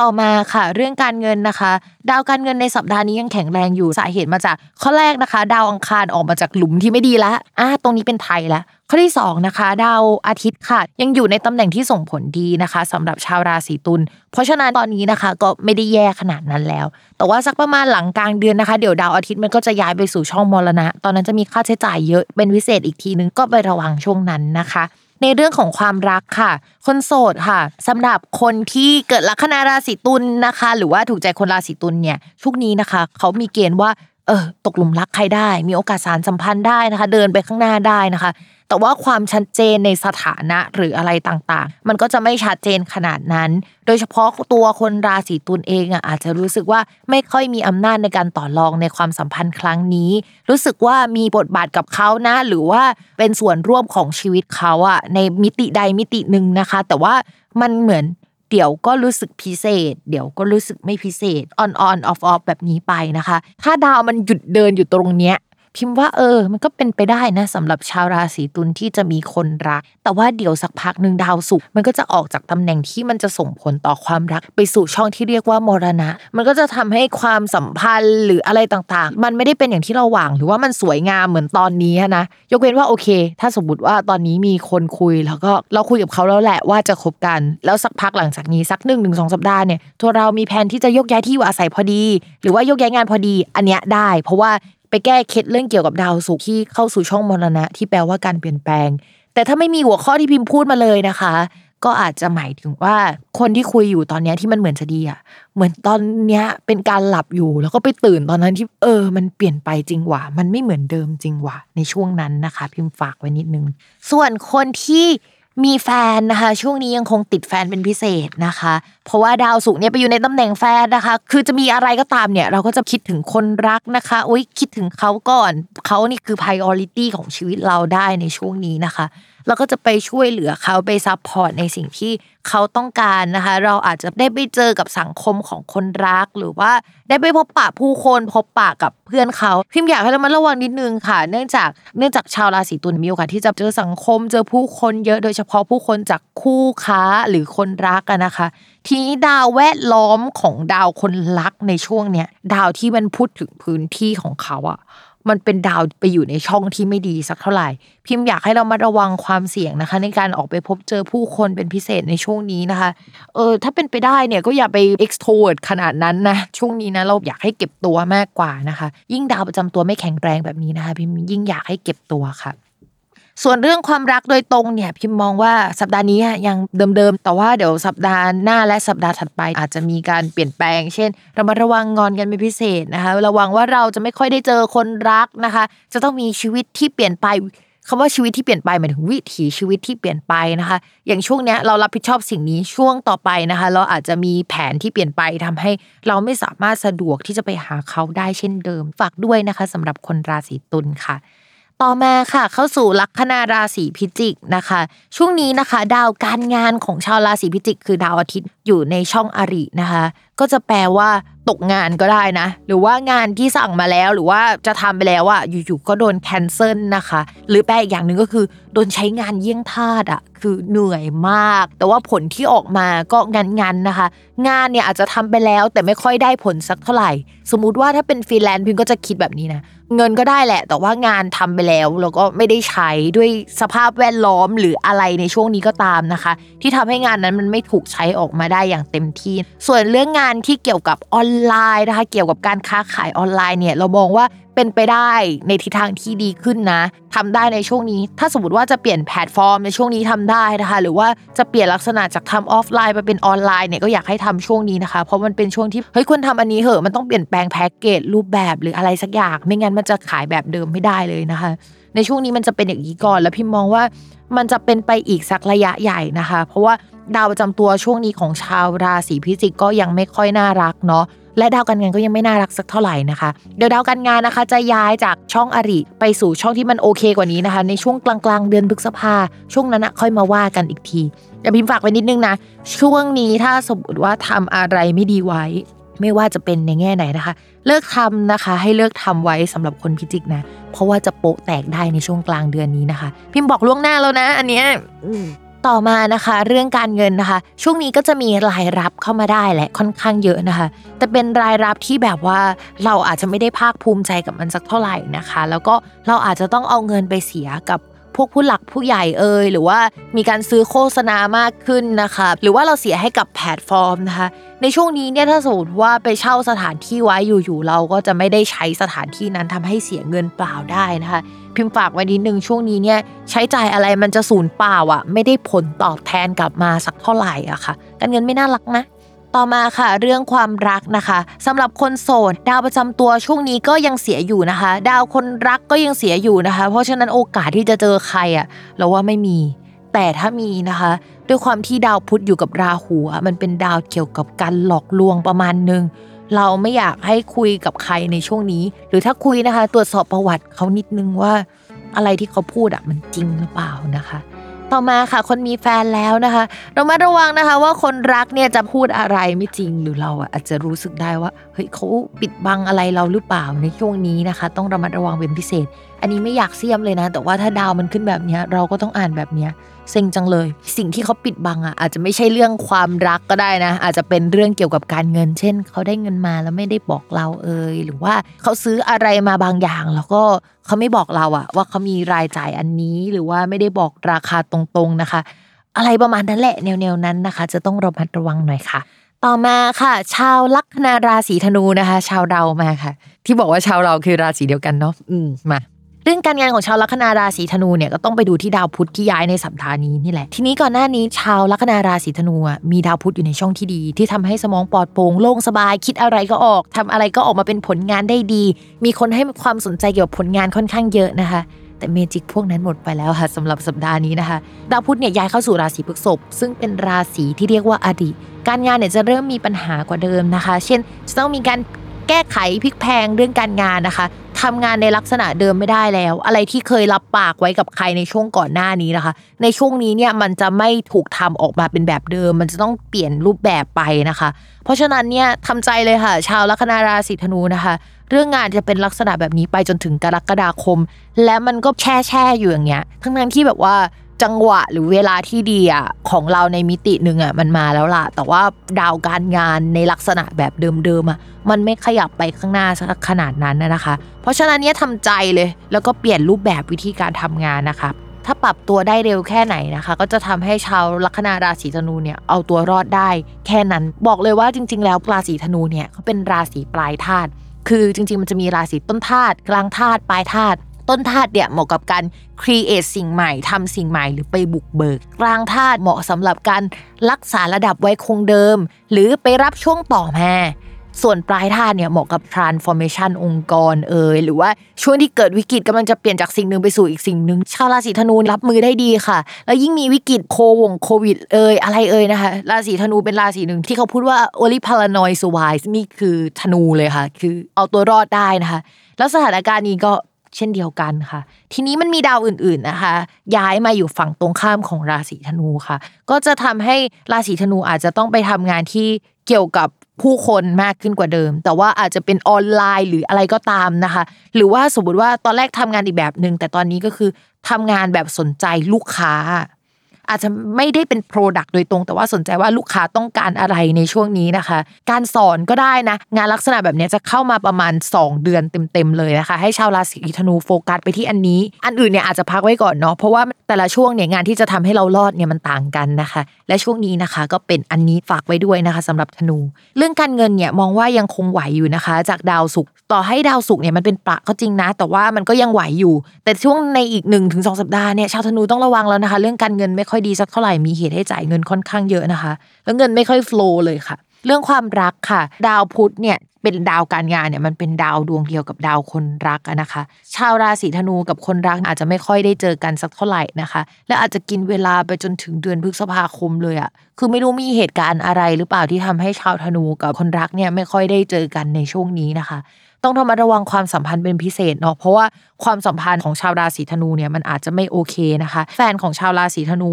A: ต่อมาค่ะ เรื่องการเงินนะคะ ดาวการเงินในสัปดาห์นี้ยังแข็งแรงอยู่สาเหตุมาจากข้อแรกนะคะ ดาวอังคารออกมาจากหลุมที่ไม่ดีแล้วอ่าตรงนี้เป็นไทยแล้วข้อที่2นะคะดาวอาทิตย์ค่ะ ยังอยู่ในตำแหน่งที่ส่งผลดีนะคะสำหรับชาวราศีตุลเพราะฉะนั้นตอนนี้นะคะก็ไม่ได้แย่ขนาดนั้นแล้ว แต่ว่าสักประมาณหลังกลางเดือนนะคะ เดี๋ยวดาวอาทิตย์มันก็จะย้ายไปสู่ช่องมรณะ ตอนนั้นจะมีค่าใช้จ่ายเยอะเป็นพิเศษอีกทีนึงก็ไประวังช่วงนั้นนะคะ ในเรื่องของความรักค่ะ คนโสดค่ะสำหรับคนที่เกิดลัคนาราศีตุลนะคะ หรือว่าถูกใจคนราศีตุลเนี่ยช่วงนี้นะคะ เขามีเกณฑ์ว่า เออตกหลุมรักใครได้ มีโอกาสสารสัมพันธ์ได้นะคะ เดินไปข้างหน้าได้นะคะ แต่ว่าความชัดเจนในสถานะหรืออะไรต่างๆ มันก็จะไม่ชัดเจนขนาดนั้น โดยเฉพาะตัวคนราศีตุลเองอะอาจจะรู้สึกว่าไม่ค่อยมีอำนาจในการต่อรองในความสัมพันธ์ครั้งนี้ รู้สึกว่ามีบทบาทกับเขานะ หรือว่าเป็นส่วนร่วมของชีวิตเขาอะในมิติใดมิติหนึ่งนะคะ แต่ว่ามันเหมือน เดี๋ยวก็รู้สึกพิเศษ เดี๋ยวก็รู้สึกไม่พิเศษ on on off off แบบนี้ไปนะคะ ถ้าดาวมันหยุดเดินอยู่ตรงเนี้ย พิมพ์ว่าเออ มันก็เป็นไปได้นะสำหรับชาวราศีตุลที่จะมีคนรัก แต่ว่าเดี๋ยวสักพักหนึ่งดาวศุกร์มันก็จะออกจากตำแหน่งที่มันจะส่งผลต่อความรัก ไปสู่ช่องที่เรียกว่ามรณะ มันก็จะทำให้ความสัมพันธ์หรืออะไรต่างๆ มันไม่ได้เป็นอย่างที่เราหวังหรือว่ามันสวยงามเหมือนตอนนี้นะยกเว้นว่าโอเค ถ้าสมมติว่าตอนนี้มีคนคุยแล้วก็เราคุยกับเขาแล้วแหละว่าจะคบกัน แล้วสักพักหลังจากนี้สักหนึ่งถึงสองสัปดาห์เนี่ยตัวเรามีแผนที่จะยกย้ายที่อยู่อาศัยพอดี หรือว่ายกย้ายงานพอดีอันเนี้ยได้ เพราะว่า ไปแก้เคล็ดเรื่องเกี่ยวกับดาวศุกร์ที่เข้าสู่ช่องมรณะ ที่แปลว่าการเปลี่ยนแปลง แต่ถ้าไม่มีหัวข้อที่พิมพ์พูดมาเลยนะคะ ก็อาจจะหมายถึงว่าคนที่คุยอยู่ตอนนี้ที่มันเหมือนจะดีอะเหมือนตอนเนี้ยเป็นการหลับอยู่แล้วก็ไปตื่นตอนนั้นที่เออ มันเปลี่ยนไปจริงว่ะมันไม่เหมือนเดิมจริงว่ะในช่วงนั้นนะคะ พิมพ์ฝากไว้นิดนึง ส่วนคนที่ มีแฟนนะคะ ช่วงนี้ยังคงติดแฟนเป็นพิเศษนะคะ เพราะว่าดาวสุกเนี่ยไปอยู่ในตำแหน่งแฟนนะคะ คือจะมีอะไรก็ตามเนี่ย เราก็จะคิดถึงคนรักนะคะอุ้ยคิดถึงเขาก่อนเขานี่คือ priority ของชีวิตเราได้ในช่วงนี้นะคะ เราก็จะไปช่วยเหลือเขาไป support ในสิ่งที่เขาต้องการนะคะ เราอาจจะได้ไปเจอกับสังคมของคนรัก หรือว่าได้ไปพบปะผู้คนพบปะกับเพื่อนเขาพิมอยากให้เรามาระวังนิดนึงค่ะ เนื่องจากเนื่องจากชาวราศีตุลย์มีโอกาสที่จะเจอสังคม เจอผู้คนเยอะโดยเฉพาะผู้คนจากคู่ค้าหรือคนรักกันนะคะ ทีนี้ดาวแวดล้อมของดาวคนรักในช่วงเนี้ยดาวที่มันพูดถึงพื้นที่ของเขาอะ มันเป็นดาวไปอยู่ในช่องที่ไม่ดีสักเท่าไหร่ พิมพ์อยากให้เรามาระวังความเสี่ยงนะคะ ในการออกไปพบเจอผู้คนเป็นพิเศษในช่วงนี้นะคะ เออถ้าเป็นไปได้เนี่ยก็อย่าไป extrovert ขนาดนั้นนะช่วงนี้นะเราอยากให้เก็บตัวมากกว่านะคะ ยิ่งดาวประจำตัวไม่แข็งแรงแบบนี้นะคะ พิมยิ่งอยากให้เก็บตัวค่ะ ส่วนเรื่องความรักโดยตรงเนี่ยพิมมองว่าสัปดาห์นี้ยังเดิมๆ แต่ว่าเดี๋ยวสัปดาห์หน้าและสัปดาห์ถัดไป อาจจะมีการเปลี่ยนแปลง เช่นระมัดระวังงอนกันเป็นพิเศษนะคะระวังว่าเราจะไม่ค่อยได้เจอคนรักนะคะ จะต้องมีชีวิตที่เปลี่ยนไปคำว่าชีวิตที่เปลี่ยนไปหมายถึงวิถีชีวิตที่เปลี่ยนไปนะคะ อย่างช่วงเนี้ยเรารับผิดชอบสิ่งนี้ช่วงต่อไปนะคะ เราอาจจะมีแผนที่เปลี่ยนไปทำให้เราไม่สามารถสะดวกที่จะไปหาเขาได้เช่นเดิมฝากด้วยนะคะสำหรับคนราศีตุลค่ะ ต่อมาค่ะเข้าสู่ลัคนาราศีพิจิกนะคะ ช่วงนี้นะคะ ดาวการงานของชาวราศีพิจิก คือดาวอาทิตย์อยู่ในช่องอรินะคะ ก็จะแปลว่าตกงานก็ได้นะ หรือว่างานที่สั่งมาแล้วหรือว่าจะทำไปแล้วอะอยู่ๆก็โดนแคนเซิลนะคะ หรือแปลอีกอย่างหนึ่งก็คือโดนใช้งานเยี่ยงทาสอะคือเหนื่อยมาก แต่ว่าผลที่ออกมาก็งันๆนะคะ งานเนี่ยอาจจะทำไปแล้วแต่ไม่ค่อยได้ผลสักเท่าไหร่ สมมุติว่าถ้าเป็นฟรีแลนซ์พิมก็จะคิดแบบนี้นะเงินก็ได้แหละ แต่ว่างานทำไปแล้วแล้วก็ไม่ได้ใช้ด้วยสภาพแวดล้อมหรืออะไรในช่วงนี้ก็ตามนะคะ ที่ทำให้งานนั้นมันไม่ถูกใช้ออกมาได้อย่างเต็มที่ ส่วนเรื่องงานที่เกี่ยวกับออนไลน์นะคะ เกี่ยวกับการค้าขายออนไลน์เนี่ยเรามองว่า เป็นไปได้ในทิศทางที่ดีขึ้นนะทำได้ในช่วงนี้ ถ้าสมมติว่าจะเปลี่ยนแพลตฟอร์มในช่วงนี้ทำได้นะคะ หรือว่าจะเปลี่ยนลักษณะจากทำออฟไลน์ไปเป็นออนไลน์เนี่ยก็อยากให้ทำช่วงนี้นะคะ เพราะมันเป็นช่วงที่เฮ้ยควรทำอันนี้เหอะมันต้องเปลี่ยนแปลงแพ็กเกจรูปแบบหรืออะไรสักอย่าง ไม่งั้นมันจะขายแบบเดิมไม่ได้เลยนะคะ ในช่วงนี้มันจะเป็นอย่างนี้ก่อน แล้วพิมมองว่ามันจะเป็นไปอีกสักระยะใหญ่นะคะ เพราะว่าดาวประจำตัวช่วงนี้ของชาวราศีพิจิกก็ยังไม่ค่อยน่ารักเนาะและดาวการงานก็ยังไม่น่ารักสักเท่าไหร่นะคะ เดี๋ยวดาวการงานนะคะ จะย้ายจากช่องอริไปสู่ช่องที่มันโอเคกว่านี้นะคะ ในช่วงกลางๆเดือนพฤษภาช่วงนั้นนะค่อยมาว่ากันอีกทีอย่าพิมพ์ฝากไว้นิดนึงนะ ช่วงนี้ถ้าสมมติว่าทำอะไรไม่ดีไว้ ไม่ว่าจะเป็นในแง่ไหนนะคะ เลิกทำนะคะ ให้เลิกทำไว้สำหรับคนพิจิกนะ เพราะว่าจะโปะแตกได้ในช่วงกลางเดือนนี้นะคะ พิมพ์บอกล่วงหน้าแล้วนะ อันเนี้ย ต่อมานะคะเรื่องการเงินนะคะ ช่วงนี้ก็จะมีรายรับเข้ามาได้แหละค่อนข้างเยอะนะคะ แต่เป็นรายรับที่แบบว่าเราอาจจะไม่ได้ภาคภูมิใจกับมันสักเท่าไหร่นะคะ แล้วก็เราอาจจะต้องเอาเงินไปเสียกับ พวกผู้หลักผู้ใหญ่เอ่ยหรือว่ามีการซื้อโฆษณามากขึ้นนะคะหรือว่าเราเสียให้กับแพลตฟอร์มนะคะในช่วงนี้เนี่ยถ้าสมมติว่าไปเช่าสถานที่ไว้อยู่ๆเราก็จะไม่ได้ใช้สถานที่นั้นทำให้เสียเงินเปล่าได้นะคะพิมพ์ฝากไว้นิดนึงช่วงนี้เนี่ยใช้จ่ายอะไรมันจะสูญเปล่าอะไม่ได้ผลตอบแทนกลับมาสักเท่าไหร่อะค่ะการเงินไม่น่ารักนะ ต่อมาค่ะเรื่องความรักนะคะสำหรับคนโสด ดาวประจำตัวช่วงนี้ก็ยังเสียอยู่นะคะ ดาวคนรักก็ยังเสียอยู่นะคะ เพราะฉะนั้นโอกาสที่จะเจอใครอะเราว่าไม่มี แต่ถ้ามีนะคะ ด้วยความที่ดาวพุธอยู่กับราหูมันเป็นดาวเกี่ยวกับการหลอกลวงประมาณนึงเราไม่อยากให้คุยกับใครในช่วงนี้ หรือถ้าคุยนะคะ ตรวจสอบประวัติเขานิดนึงว่าอะไรที่เขาพูดอะมันจริงหรือเปล่านะคะ ต่อมาค่ะ คนมีแฟนแล้วนะคะเรามาระวังนะคะ ว่าคนรักเนี่ยจะพูดอะไรไม่จริงหรือเราอะอาจจะรู้สึกได้ว่าเฮ้ยเขาปิดบังอะไรเราหรือเปล่าในช่วงนี้นะคะ ต้องระมัดระวังเป็นพิเศษ อันนี้ไม่อยากเสียมเลยนะ แต่ว่าถ้าดาวมันขึ้นแบบนี้เราก็ต้องอ่านแบบนี้เซ็งจังเลย สิ่งที่เขาปิดบังอะอาจจะไม่ใช่เรื่องความรักก็ได้นะ อาจจะเป็นเรื่องเกี่ยวกับการเงิน เช่น เขาได้เงินมาแล้วไม่ได้บอกเราเอ่ยหรือว่าเขาซื้ออะไรมาบางอย่าง แล้วก็เขาไม่บอกเราอะ ว่าเขามีรายจ่ายอันนี้หรือว่าไม่ได้บอกราคาตรงๆนะคะ อะไรประมาณนั้นแหละแนวๆนั้นนะคะ จะต้องระมัดระวังหน่อยค่ะต่อมาค่ะ ชาวลัคนาราศีธนูนะคะ ชาวเรามาค่ะ ที่บอกว่าชาวเราคือราศีเดียวกันเนาะอืมมา เรื่องการงานของชาวลัคนาราศีธนูเนี่ยก็ต้องไปดูที่ดาวพุธที่ย้ายในสัปดาห์นี้นี่แหละ ทีนี้ก่อนหน้านี้ชาวลัคนาราศีธนูมีดาวพุธอยู่ในช่องที่ดี ที่ทำให้สมองปลอดโปร่งโล่งสบาย คิดอะไรก็ออกทำอะไรก็ออกมาเป็นผลงานได้ดี มีคนให้ความสนใจเกี่ยวกับผลงานค่อนข้างเยอะนะคะแต่เมจิกพวกนั้นหมดไปแล้วค่ะสำหรับสัปดาห์นี้นะคะ ดาวพุธเนี่ยย้ายเข้าสู่ราศีพฤษภซึ่งเป็นราศีที่เรียกว่าอดีตการงานเนี่ยจะเริ่มมีปัญหากว่าเดิมนะคะ เช่นจะต้องมีการ แก้ไขพลิกแพลงเรื่องการงานนะคะทำงานในลักษณะเดิมไม่ได้แล้ว อะไรที่เคยรับปากไว้กับใครในช่วงก่อนหน้านี้นะคะ ในช่วงนี้เนี่ยมันจะไม่ถูกทำออกมาเป็นแบบเดิม มันจะต้องเปลี่ยนรูปแบบไปนะคะ เพราะฉะนั้นเนี่ยทำใจเลยค่ะ ชาวลัคนาราศีธนูนะคะ เรื่องงานจะเป็นลักษณะแบบนี้ไปจนถึงกรกฎาคม และมันก็แช่แช่อยู่อย่างเงี้ย ทั้งนั้นที่แบบว่า จังหวะหรือเวลาที่ดีอะของเราในมิติหนึ่งอะมันมาแล้วล่ะ แต่ว่าดาวการงานในลักษณะแบบเดิมๆอะมันไม่ขยับไปข้างหน้าสักขนาดนั้นนะคะ เพราะฉะนั้นเนี่ยทำใจเลยแล้วก็เปลี่ยนรูปแบบวิธีการทำงานนะคะถ้าปรับตัวได้เร็วแค่ไหนนะคะ ก็จะทำให้ชาวลัคนาราศีธนูเนี่ยเอาตัวรอดได้แค่นั้นบอกเลยว่าจริง ๆ แล้วราศีธนูเนี่ยเขาเป็นราศีปลายธาตุคือจริง ๆ มันจะมีราศีต้นธาตุกลางธาตุปลายธาตุ ต้นธาตุเนี่ยเหมาะกับการ create สิ่งใหม่ทำสิ่งใหม่หรือไปบุกเบิกกลางธาตุเหมาะสำหรับการรักษาระดับไว้คงเดิม หรือไปรับช่วงต่อมาส่วนปลายท่าเนี่ยเหมาะกับ transformation องค์กรเอ่ยหรือว่าช่วงที่เกิดวิกฤตกำลังจะเปลี่ยนจากสิ่งหนึ่งไปสู่อีกสิ่งหนึ่งชาวราศีธนูรับมือได้ดีค่ะ แล้วยิ่งมีวิกฤตโควงโควิดเอ่ยอะไรเอ่ยนะคะราศีธนูเป็นราศีหนึ่งที่เขาพูดว่า only paranoid survives นี่คือธนูเลยค่ะ คือเอาตัวรอดได้นะคะ แล้วสถานการณ์นี้ก็ เช่นเดียวกันค่ะ ทีนี้มันมีดาวอื่นๆนะคะ ย้ายมาอยู่ฝั่งตรงข้ามของราศีธนูค่ะ ก็จะทำให้ราศีธนูอาจจะต้องไปทำงานที่เกี่ยวกับผู้คนมากขึ้นกว่าเดิม แต่ว่าอาจจะเป็นออนไลน์หรืออะไรก็ตามนะคะ หรือว่าสมมติว่าตอนแรกทำงานอีกแบบหนึ่งแต่ตอนนี้ก็คือทำงานแบบสนใจลูกค้า อาจจะไม่ได้เป็น Product โดยตรง แต่ว่าสนใจว่าลูกค้าต้องการอะไรในช่วงนี้นะคะ การสอนก็ได้นะ งานลักษณะแบบนี้จะเข้ามาประมาณ 2 เดือนเต็มๆเลยนะคะ ให้ชาวราศีธนูโฟกัสไปที่อันนี้ อันอื่นเนี่ยอาจจะพักไว้ก่อนเนาะเพราะว่าแต่ละช่วงเนี่ยงานที่จะทำให้เรารอดเนี่ยมันต่างกันนะคะ และช่วงนี้นะคะก็เป็นอันนี้ฝากไว้ด้วยนะคะสำหรับธนู เรื่องการเงินเนี่ยมองว่ายังคงไหวอยู่นะคะ จากดาวศุกร์ต่อให้ดาวศุกร์เนี่ยมันเป็นประก็จริงนะ แต่ว่ามันก็ยังไหวอยู่ แต่ช่วงในอีก1นถึงสสัปดาห์เนี่ยชาวธนูต้องระวังแล้วนะคะ เรื่องการเงินไม่ค่อยดีสักเท่าไหร่มีเหตุให้จ่ายเงินค่อนข้างเยอะนะคะ แล้วเงินไม่ค่อยฟลอเลยค่ะ เรื่องความรักค่ะ ดาวพุธเนี่ยเป็นดาวการงานเนี่ยมันเป็นดาวดวงเดียวกับดาวคนรักนะคะ ชาวราศีธนูกับคนรักอาจจะไม่ค่อยได้เจอกันสักเท่าไหร่นะคะ และอาจจะกินเวลาไปจนถึงเดือนพฤษภาคมเลยอะคือไม่รู้มีเหตุการณ์อะไรหรือเปล่าที่ทำให้ชาวธนูกับคนรักเนี่ยไม่ค่อยได้เจอกันในช่วงนี้นะคะต้องทำมาระวังความสัมพันธ์เป็นพิเศษเนาะเพราะว่าความสัมพันธ์ของชาวราศีธนูเนี่ยมันอาจจะไม่โอเคนะคะ แฟนของชาวราศีธนู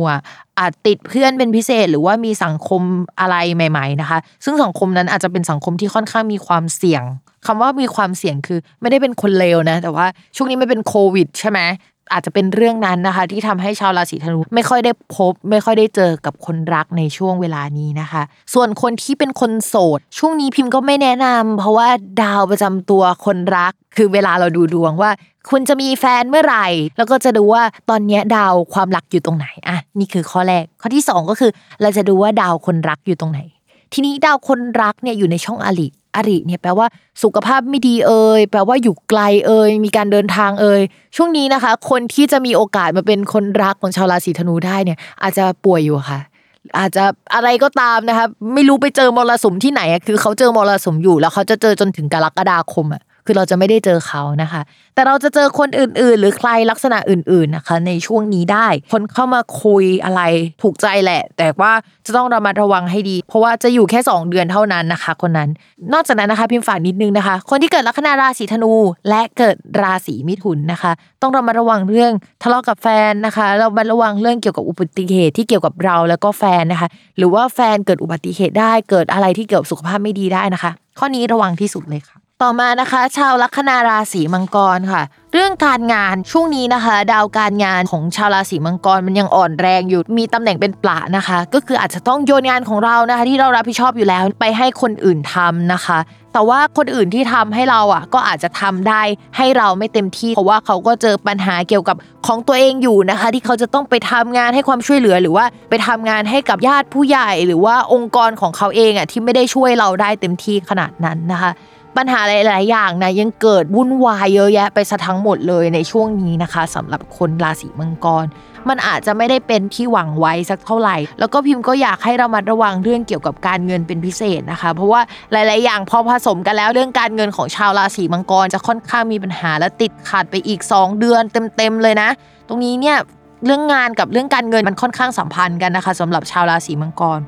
A: อาจติดเพื่อนเป็นพิเศษ หรือว่ามีสังคมอะไรใหม่ ๆนะคะ ซึ่งสังคมนั้นอาจจะเป็นสังคมที่ค่อนข้างมีความเสี่ยงคำว่ามีความเสี่ยงคือไม่ได้เป็นคนเลวนะ แต่ว่าช่วงนี้ไม่เป็นโควิดใช่ไหม อาจจะเป็นเรื่องนั้นนะคะ ที่ทำให้ชาวราศีธนูไม่ค่อยได้พบ ไม่ค่อยได้เจอกับคนรักในช่วงเวลานี้นะคะ ส่วนคนที่เป็นคนโสด ช่วงนี้พิมพ์ก็ไม่แนะนำเพราะว่าดาวประจำตัวคนรัก คือเวลาเราดูดวงว่า คุณจะมีแฟนเมื่อไหร่ แล้วก็จะดูว่าตอนนี้ดาวความรักอยู่ตรงไหนอะนี่คือข้อแรกข้อที่ 2 ก็คือ เราจะดูว่าดาวคนรักอยู่ตรงไหน ทีนี้ดาวคนรักเนี่ยอยู่ในช่องอริ อริเนี่ยแปลว่าสุขภาพไม่ดีเอ่ยแปลว่าอยู่ไกลเอ่ยมีการเดินทางเอ่ยช่วงนี้นะคะ คนที่จะมีโอกาสมาเป็นคนรักของชาวราศีธนูได้เนี่ย อาจจะป่วยอยู่ค่ะ อาจจะอะไรก็ตามนะคะ ไม่รู้ไปเจอมรสุมที่ไหนคือเขาเจอมรสุมอยู่แล้วเขาจะเจอจนถึงกรกฎาคมอะ คือเราจะไม่ได้เจอเขานะคะ แต่เราจะเจอคนอื่น ๆ หรือใครลักษณะอื่น ๆนะคะ ในช่วงนี้ได้ คนเข้ามาคุยอะไรถูกใจแหละ แต่ว่าจะต้องระมัดระวังให้ดี เพราะว่าจะอยู่แค่ 2 เดือนเท่านั้นนะคะ คนนั้น นอกจากนั้นนะคะพิมพ์ฝากนิดนึงนะคะ คนที่เกิดลัคนาราศีธนูและเกิดราศีมิถุนนะคะ ต้องระมัดระวังเรื่องทะเลาะกับแฟนนะคะเรามาระวังเรื่องเกี่ยวกับอุบัติเหตุที่เกี่ยวกับเราแล้วก็แฟนนะคะ หรือว่าแฟนเกิดอุบัติเหตุได้เกิดอะไรที่เกี่ยวกับสุขภาพไม่ดีได้นะคะ ข้อนี้ระวังที่สุดเลยค่ะ ต่อมานะคะ ชาวลัคนาราศีมังกรค่ะ เรื่องการงานช่วงนี้นะคะ ดาวการงานของชาวราศีมังกรมันยังอ่อนแรงอยู่มีตำแหน่งเป็นปลานะคะ ก็คืออาจจะต้องโยนงานของเรานะคะ ที่เรารับผิดชอบอยู่แล้วไปให้คนอื่นทำนะคะ แต่ว่าคนอื่นที่ทำให้เราอะก็อาจจะทำได้ให้เราไม่เต็มที่ เพราะว่าเขาก็เจอปัญหาเกี่ยวกับของตัวเองอยู่นะคะ ที่เขาจะต้องไปทำงานให้ความช่วยเหลือ หรือว่าไปทำงานให้กับญาติผู้ใหญ่ หรือว่าองค์กรของเขาเองอะที่ไม่ได้ช่วยเราได้เต็มที่ขนาดนั้นนะคะ ปัญหาหลาย ๆ อย่างนะยังเกิดวุ่นวายเยอะแยะไปซะทั้งหมดเลยในช่วงนี้นะคะสำหรับคนราศีมังกร มันอาจจะไม่ได้เป็นที่หวังไว้สักเท่าไหร่ แล้วก็พิมพ์ก็อยากให้เรามาระวังเรื่องเกี่ยวกับการเงินเป็นพิเศษนะคะ เพราะว่าหลาย ๆ อย่างพอผสมกันแล้วเรื่องการเงินของชาวราศีมังกร จะค่อนข้างมีปัญหาและติดขัดไปอีก 2 เดือนเต็ม ๆ เลยนะ ตรงนี้เนี่ยเรื่องงานกับเรื่องการเงินมันค่อนข้างสัมพันธ์กันนะคะสำหรับชาวราศีมังกร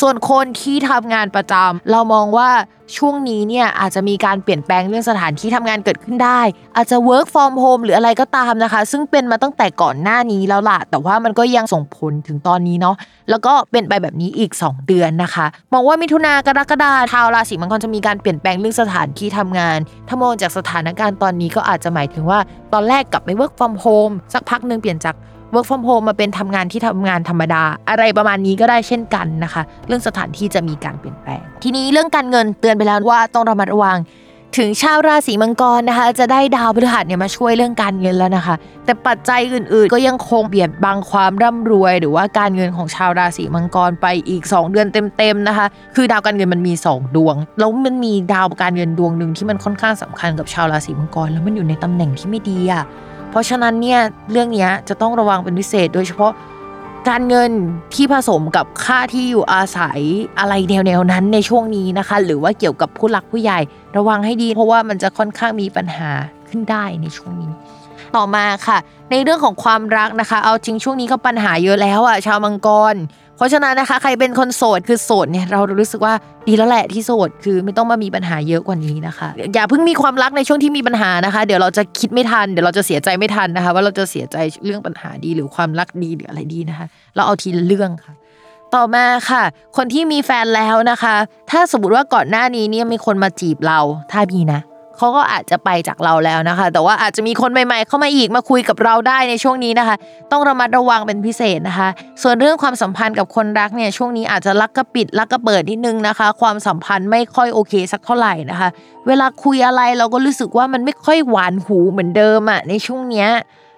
A: ส่วนคนที่ทำงานประจำเรามองว่าช่วงนี้เนี่ยอาจจะมีการเปลี่ยนแปลงเรื่องสถานที่ทำงานเกิดขึ้นได้ อาจจะ work from home หรืออะไรก็ตามนะคะ ซึ่งเป็นมาตั้งแต่ก่อนหน้านี้แล้วล่ะ แต่ว่ามันก็ยังส่งผลถึงตอนนี้เนาะแล้วก็เป็นไปแบบนี้อีก 2 เดือนนะคะมองว่ามิถุนากรกฎาชาวราศีมังกรจะมีการเปลี่ยนแปลงเรื่องสถานที่ทำงาน ถ้ามองจากสถานการณ์ตอนนี้ก็อาจจะหมายถึงว่าตอนแรกกลับไป work from home สักพักหนึ่งเปลี่ยนจาก work from home มาเป็นทำงานที่ทำงานธรรมดา อะไรประมาณนี้ก็ได้เช่นกันนะคะ เรื่องสถานที่จะมีการเปลี่ยนแปลง ทีนี้เรื่องการเงินเตือนไปแล้วว่าต้องระมัดระวังถึงชาวราศีมังกรนะคะ จะได้ดาวพฤหัสเนี่ยมาช่วยเรื่องการเงินแล้วนะคะ แต่ปัจจัยอื่นๆ ก็ยังคงเบียดบังความร่ำรวย หรือว่าการเงินของชาวราศีมังกรไปอีก 2 เดือนเต็มๆนะคะ คือดาวการเงินมันมี 2 ดวง แล้วมันมีดาวการเงินดวงหนึ่งที่มันค่อนข้างสำคัญกับชาวราศีมังกร แล้วมันอยู่ในตำแหน่งที่ไม่ดีอะ เพราะฉะนั้นเนี่ยเรื่องนี้จะต้องระวังเป็นพิเศษ โดยเฉพาะการเงินที่ผสมกับค่าที่อยู่อาศัยอะไรแนวๆนั้นในช่วงนี้นะคะ หรือว่าเกี่ยวกับผู้หลักผู้ใหญ่ระวังให้ดี เพราะว่ามันจะค่อนข้างมีปัญหาขึ้นได้ในช่วงนี้ ต่อมาค่ะ ในเรื่องของความรักนะคะ เอาจริงช่วงนี้ก็ปัญหาเยอะแล้วอะชาวมังกร เพราะฉะนั้นนะคะ ใครเป็นคนโสดคือโสดเนี่ยเรารู้สึกว่าดีแล้วแหละที่โสดคือไม่ต้องมามีปัญหาเยอะกว่านี้นะคะ อย่าเพิ่งมีความรักในช่วงที่มีปัญหานะคะ เดี๋ยวเราจะคิดไม่ทันเดี๋ยวเราจะเสียใจไม่ทันนะคะ ว่าเราจะเสียใจเรื่องปัญหาดีหรือความรักดีหรืออะไรดีนะคะ เราเอาทีละเรื่องค่ะต่อมาค่ะ คนที่มีแฟนแล้วนะคะ ถ้าสมมติว่าก่อนหน้านี้เนี่ยมีคนมาจีบเราถ้ามีนะ เขาก็อาจจะไปจากเราแล้วนะคะ แต่ว่าอาจจะมีคนใหม่ๆ เข้ามาอีกมาคุยกับเราได้ในช่วงนี้นะคะ ต้องระมัดระวังเป็นพิเศษนะคะ ส่วนเรื่องความสัมพันธ์กับคนรักเนี่ยช่วงนี้อาจจะรักก็ปิดรักก็เปิดนิดนึงนะคะ ความสัมพันธ์ไม่ค่อยโอเคสักเท่าไหร่นะคะ เวลาคุยอะไรเราก็รู้สึกว่ามันไม่ค่อยหวานหูเหมือนเดิมอะในช่วงเนี้ย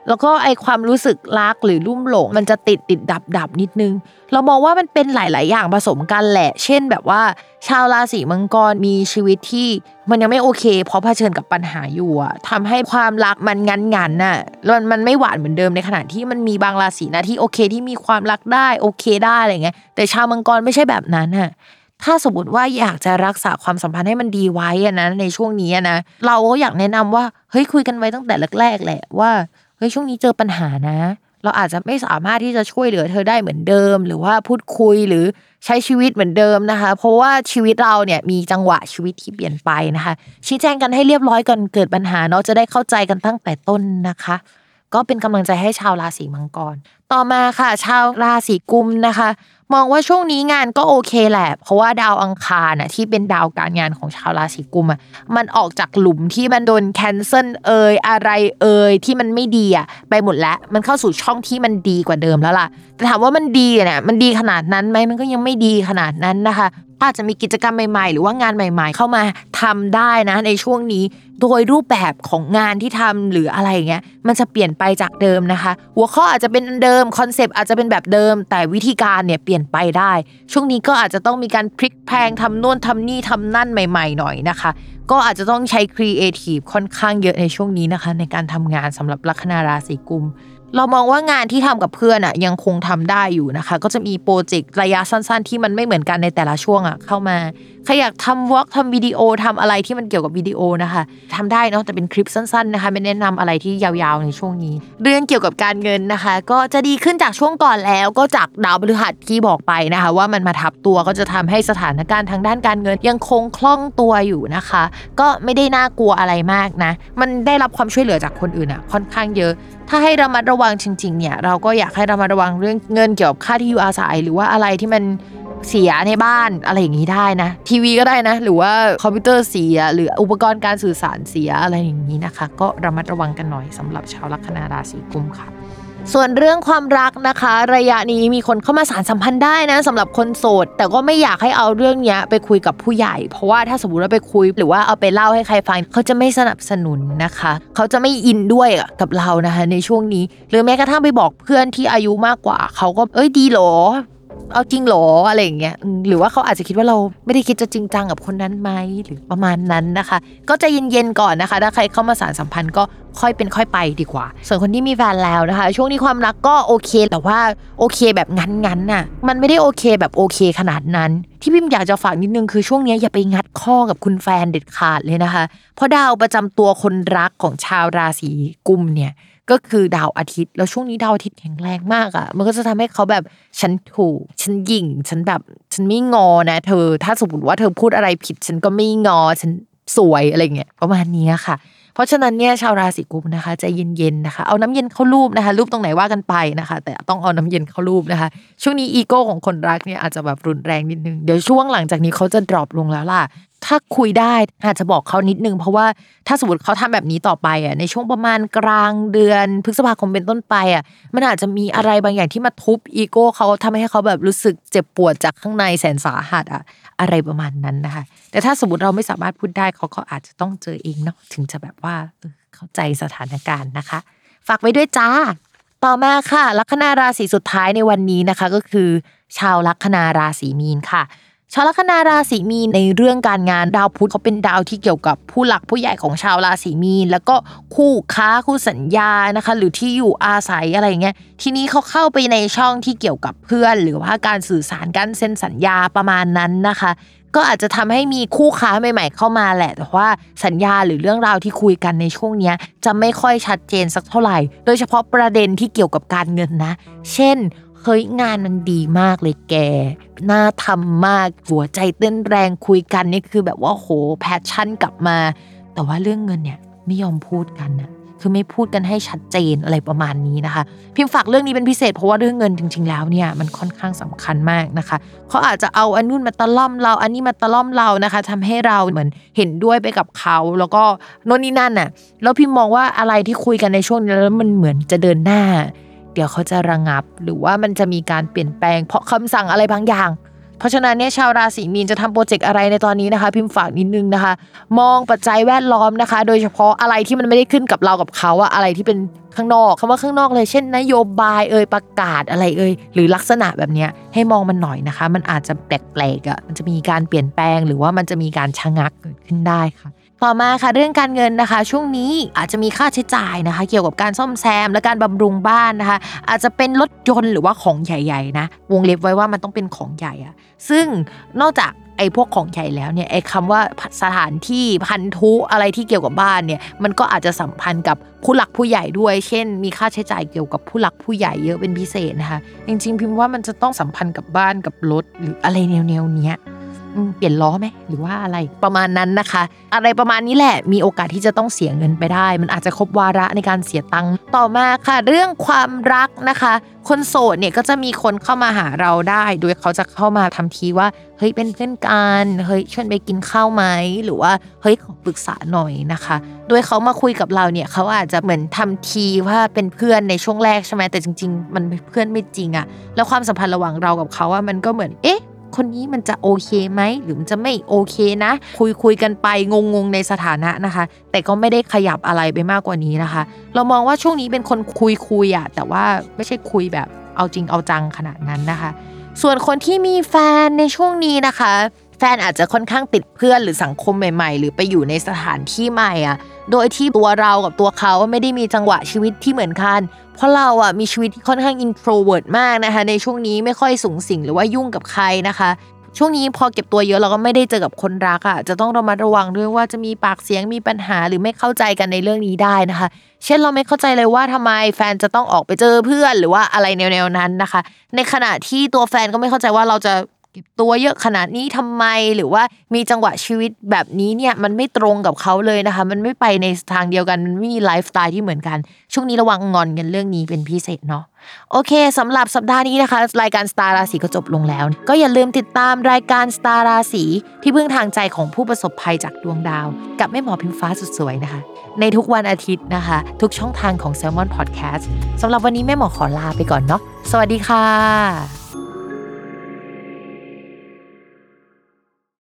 A: แล้วก็ไอความรู้สึกรักหรือรุ่มหลง มันจะติดติดดับดับนิดนึง เรามองว่ามันเป็นหลาย ๆ อย่างผสมกันแหละ เช่นแบบว่า ชาวราศีมังกรมีชีวิตที่มันยังไม่โอเค เพราะเผชิญกับปัญหาอยู่อะทำให้ความรักมันงันงันน่ะมันมันไม่หวานเหมือนเดิมในขณะที่มันมีบางราศีนะที่โอเคที่มีความรักได้โอเคได้อะไรเงี้ยแต่ชาวมังกรไม่ใช่แบบนั้นน่ะถ้าสมมติว่าอยากจะรักษาความสัมพันธ์ให้มันดีไว้นะในช่วงนี้นะเราก็อยากแนะนำว่าเฮ้ยคุยกันไว้ตั้งแต่แรกๆแหละว่า เฮ้ยช่วงนี้เจอปัญหานะ เราอาจจะไม่สามารถที่จะช่วยเหลือเธอได้เหมือนเดิม หรือว่าพูดคุยหรือใช้ชีวิตเหมือนเดิมนะคะ เพราะว่าชีวิตเราเนี่ยมีจังหวะชีวิตที่เปลี่ยนไปนะคะ ชี้แจงกันให้เรียบร้อยก่อนเกิดปัญหาเนาะจะได้เข้าใจกันตั้งแต่ต้นนะคะ ก็เป็นกำลังใจให้ชาวราศีมังกร ต่อมาค่ะ ชาวราศีกุมภ์นะคะ มองว่าช่วงนี้งานก็โอเคแหละ เพราะว่าดาวอังคารน่ะที่เป็นดาวการงานของชาวราศีกุมภ์อะมันออกจากหลุมที่มันโดน cancel เอ่ยอะไรเอ่ยที่มันไม่ดีอะไปหมดแล้วมันเข้าสู่ช่องที่มันดีกว่าเดิมแล้วล่ะแต่ถามว่ามันดีเนี่ยมันดีขนาดนั้นไหมมันก็ยังไม่ดีขนาดนั้นนะคะอาจจะมีกิจกรรมใหม่ๆ หรือว่างานใหม่ ๆ เข้ามาทำได้นะในช่วงนี้ โดยรูปแบบของงานที่ทำหรืออะไรเงี้ยมันจะเปลี่ยนไปจากเดิมนะคะ หัวข้ออาจจะเป็นเดิมคอนเซปต์อาจจะเป็นแบบเดิม แต่วิธีการเนี่ยเปลี่ยนไปได้ ช่วงนี้ก็อาจจะต้องมีการพลิกแพลงทำโน่นทำนี่ทำนั่นใหม่ ๆ หน่อยนะคะ ก็อาจจะต้องใช้ครีเอทีฟค่อนข้างเยอะในช่วงนี้นะคะ ในการทำงานสำหรับลัคนาราศีกุมภ์ เรามองว่างานที่ทำกับเพื่อนอะยังคงทำได้อยู่นะคะ ก็จะมีโปรเจกต์ระยะสั้น ๆ ที่มันไม่เหมือนกันในแต่ละช่วงอะเข้ามาใครอยากทำ vlog ทำวิดีโอทำอะไรที่มันเกี่ยวกับวิดีโอนะคะทำได้เนาะแต่เป็นคลิปสั้นๆนะคะไม่แนะนำอะไรที่ยาวๆในช่วงนี้ เรื่องเกี่ยวกับการเงินนะคะ ก็จะดีขึ้นจากช่วงก่อนแล้ว ก็จากดาวพฤหัสที่บอกไปนะคะ ว่ามันมาทับตัวก็จะทำให้สถานการณ์ทางด้านการเงินยังคงคล่องตัวอยู่นะคะ ก็ไม่ได้น่ากลัวอะไรมากนะ มันได้รับความช่วยเหลือจากคนอื่นอะค่อนข้างเยอะ ถ้าให้ระมัดระวังจริงๆเนี่ยเราก็อยากให้ระมัดระวังเรื่องเงินเกี่ยวกับค่าที่อยู่อาศัย หรือว่าอะไรที่มันเสียในบ้านอะไรอย่างนี้ได้นะ ทีวีก็ได้นะ หรือว่าคอมพิวเตอร์เสีย หรืออุปกรณ์การสื่อสารเสียอะไรอย่างนี้นะคะ ก็ระมัดระวังกันหน่อยสำหรับชาวลัคนาราศีกุมค่ะ ส่วนเรื่องความรักนะคะ ระยะนี้มีคนเข้ามาสารสัมพันธ์ได้นะสำหรับคนโสด แต่ก็ไม่อยากให้เอาเรื่องนี้ไปคุยกับผู้ใหญ่ เพราะว่าถ้าสมมติว่าไปคุย หรือว่าเอาไปเล่าให้ใครฟังเขาจะไม่สนับสนุนนะคะ เขาจะไม่อินด้วยกับเรานะคะ ในช่วงนี้ หรือแม้กระทั่งไปบอกเพื่อนที่อายุมากกว่า เขาก็เอ้ยดีหรอ เอาจริงหรออะไรอย่างเงี้ยหรือว่าเขาอาจจะคิดว่าเราไม่ได้คิดจะจริงจังกับคนนั้นไหมหรือประมาณนั้นนะคะ ก็ใจะเย็นๆก่อนนะคะ ถ้าใครเข้ามาสารสัมพันธ์ก็ค่อยเป็นค่อยไปดีกว่า ส่วนคนที่มีแฟนแล้วนะคะ ช่วงนี้ความรักก็โอเค แต่ว่าโอเคแบบงั้นๆน่ะมันไม่ได้โอเคแบบโอเคขนาดนั้น ที่พิมอยากจะฝากนิดนึงคือช่วงนี้อย่าไปงัดข้อกับคุณแฟนเด็ดขาดเลยนะคะ เพราะดาวประจำตัวคนรักของชาวราศีกุมเนี่ย ก็คือดาวอาทิตย์ แล้วช่วงนี้ดาวอาทิตย์แข็งแรงมากอะ่ะ มันก็จะทำให้เขาแบบฉันถูก ฉันยิ่ง ฉันแบบฉันไม่งอนะ เธอ ถ้าสมมติว่าเธอพูดอะไรผิด ฉันก็ไม่งอ ฉันสวยอะไรเงี้ยประมาณนี้ค่ะ เพราะฉะนั้นเนี่ยชาวราศีกุมนะคะใจเย็นๆนะคะ เอาน้ำเย็นเข้ารูปนะคะรูปตรงไหนว่ากันไปนะคะ แต่ต้องเอาน้ำเย็นเข้ารูปนะคะ ช่วงนี้อีโก้ของคนรักเนี่ยอาจจะแบบรุนแรงนิดนึงเดี๋ยวช่วงหลังจากนี้เขาจะดรอปลงแล้วล่ะ ถ้าคุยได้อาจจะบอกเขานิดนึง เพราะว่าถ้าสมมติเขาทำแบบนี้ต่อไปอะในช่วงประมาณกลางเดือนพฤษภาคมเป็นต้นไปอะมันอาจจะมีอะไรบางอย่างที่มาทุบอีโก้เขาทำให้เขาแบบรู้สึกเจ็บปวดจากข้างในแสนสาหัสอะอะไรประมาณนั้นนะคะแต่ถ้าสมมติเราไม่สามารถพูดได้เขาก็อาจจะต้องเจอเองเนาะถึงจะแบบว่าเออเข้าใจสถานการณ์นะคะ ฝากไว้ด้วยจ้า ต่อมาค่ะลัคนาราศีสุดท้ายในวันนี้นะคะ ก็คือ ชาวลัคนาราศีมีนค่ะ ชาวลัคนาราศีมีนในเรื่องการงานดาวพุธเขาเป็นดาวที่เกี่ยวกับผู้หลักผู้ใหญ่ของชาวราศีมีน แล้วก็คู่ค้าคู่สัญญานะคะ หรือที่อยู่อาศัยอะไรเงี้ยทีนี้เขาเข้าไปในช่องที่เกี่ยวกับเพื่อน หรือว่าการสื่อสารการเซ็นสัญญาประมาณนั้นนะคะ ก็อาจจะทำให้มีคู่ค้าใหม่ ๆ เข้ามาแหละ แต่ว่าสัญญาหรือเรื่องราวที่คุยกันในช่วงเนี้ยจะไม่ค่อยชัดเจนสักเท่าไหร่ โดยเฉพาะประเด็นที่เกี่ยวกับการเงินนะ เช่น เฮ้ยงานมันดีมากเลยแก น่าทำมากหัวใจเต้นแรงคุยกันนี่คือแบบว่าโหแพชชั่นกลับมา แต่ว่าเรื่องเงินเนี่ยไม่ยอมพูดกันนะคือไม่พูดกันให้ชัดเจนอะไรประมาณนี้นะคะ พิมพ์ฝากเรื่องนี้เป็นพิเศษเพราะว่าเรื่องเงินจริง ๆ แล้วเนี่ยมันค่อนข้างสำคัญมากนะคะเขาอาจจะเอาอันนู้นมาตะล่อมเรา อันนี้มาตะล่อมเรานะคะทำให้เราเหมือนเห็นด้วยไปกับเขาแล้วก็โน่นนี่นั่นน่ะแล้วพิมพ์มองว่าอะไรที่คุยกันในช่วงนี้แล้วมันเหมือนจะเดินหน้า เดี๋ยวเขาจะระงับ หรือว่ามันจะมีการเปลี่ยนแปลง เพราะคำสั่งอะไรบางอย่าง เพราะฉะนั้นเนี่ยชาวราศีมีนจะทำโปรเจกต์อะไรในตอนนี้นะคะ พิมพ์ฝากนิดนึงนะคะ มองปัจจัยแวดล้อมนะคะ โดยเฉพาะอะไรที่มันไม่ได้ขึ้นกับเรากับเขาอะอะไรที่เป็นข้างนอกคำว่าข้างนอกเลยเช่น นโยบายเอ่ยประกาศอะไรเอ่ยหรือลักษณะแบบนี้ให้มองมันหน่อยนะคะ มันอาจจะแปลกๆอะมันจะมีการเปลี่ยนแปลง หรือว่ามันจะมีการชะงักเกิดขึ้นได้ค่ะ ต่อมาค่ะเรื่องการเงินนะคะ ช่วงนี้อาจจะมีค่าใช้จ่ายนะคะ เกี่ยวกับการซ่อมแซมและการบำรุงบ้านนะคะ อาจจะเป็นรถยนต์หรือว่าของใหญ่ๆนะวงเล็บไว้ว่ามันต้องเป็นของใหญ่อะซึ่งนอกจากไอ้พวกของใหญ่แล้วเนี่ยไอ้คำว่าสถานที่พันธุอะไรที่เกี่ยวกับบ้านเนี่ยมันก็อาจจะสัมพันธ์กับผู้หลักผู้ใหญ่ด้วย เช่น มีค่าใช้จ่ายเกี่ยวกับผู้หลักผู้ใหญ่เยอะเป็นพิเศษนะคะจริงๆพิมพ์ว่ามันจะต้องสัมพันธ์กับบ้านกับรถหรืออะไรแนวๆเนี้ย เปลี่ยนล้อไหมหรือว่าอะไรประมาณนั้นนะคะ อะไรประมาณนี้แหละมีโอกาสที่จะต้องเสียเงินไปได้ มันอาจจะครบวาระในการเสียตังค์ต่อมาค่ะ เรื่องความรักนะคะ คนโสดเนี่ยก็จะมีคนเข้ามาหาเราได้ โดยเขาจะเข้ามาทำทีว่าเฮ้ยเป็นเพื่อนกันเฮ้ยชวนไปกินข้าวไหมหรือว่าเฮ้ยขอปรึกษาหน่อยนะคะ โดยเขามาคุยกับเราเนี่ยเขาอาจจะเหมือนทำทีว่าเป็นเพื่อนในช่วงแรกใช่ไหมแต่จริง ๆ มันเป็นเพื่อนไม่จริงอะแล้วความสัมพันธ์ระหว่างเรากับเขาว่ามันก็เหมือนเอ๊ะ คนนี้มันจะโอเคไหมหรือมันจะไม่โอเคนะ คุยคุยกันไปงงงในสถานะนะคะ แต่ก็ไม่ได้ขยับอะไรไปมากกว่านี้นะคะ เรามองว่าช่วงนี้เป็นคนคุยคุยอะแต่ว่าไม่ใช่คุยแบบเอาจริงเอาจังขนาดนั้นนะคะ ส่วนคนที่มีแฟนในช่วงนี้นะคะ แฟนอาจจะค่อนข้างติดเพื่อนหรือสังคมใหม่ ๆ หรือไปอยู่ในสถานที่ใหม่อะ โดยที่ตัวเรากับตัวเขาไม่ได้มีจังหวะชีวิตที่เหมือนกัน เพราะเราอะมีชีวิตที่ค่อนข้าง introvert มากนะคะ ในช่วงนี้ไม่ค่อยสูงสิงหรือว่ายุ่งกับใครนะคะ ช่วงนี้พอเก็บตัวเยอะเราก็ไม่ได้เจอกับคนรักอะจะต้องระมัดระวังด้วยว่าจะมีปากเสียงมีปัญหาหรือไม่เข้าใจกันในเรื่องนี้ได้นะคะ เช่นเราไม่เข้าใจเลยว่าทำไมแฟนจะต้องออกไปเจอเพื่อนหรือว่าอะไรแนวๆนั้นนะคะ ในขณะที่ตัวแฟนก็ไม่เข้าใจว่าเราจะ ก็บตัวเยอะขนาดนี้ทำไม หรือว่ามีจังหวะชีวิตแบบนี้เนี่ยมันไม่ตรงกับเขาเลยนะคะ มันไม่ไปในทางเดียวกันมันไม่มีไลฟ์สไตล์ที่เหมือนกัน ช่วงนี้ระวังงอนกันเรื่องนี้เป็นพิเศษเนาะโอเคสำหรับสัปดาห์นี้นะคะ รายการสตาร์ราศีก็จบลงแล้ว ก็อย่าลืมติดตามรายการสตาร์ราศีที่พึ่งทางใจของผู้ประสบภัยจากดวงดาว กับแม่หมอพิมฟ้าสุดสวยนะคะ ในทุกวันอาทิตย์นะคะ ทุกช่องทางของ Salmon Podcast สำหรับวันนี้แม่หมอขอลาไปก่อนเนาะสวัสดีค่ะ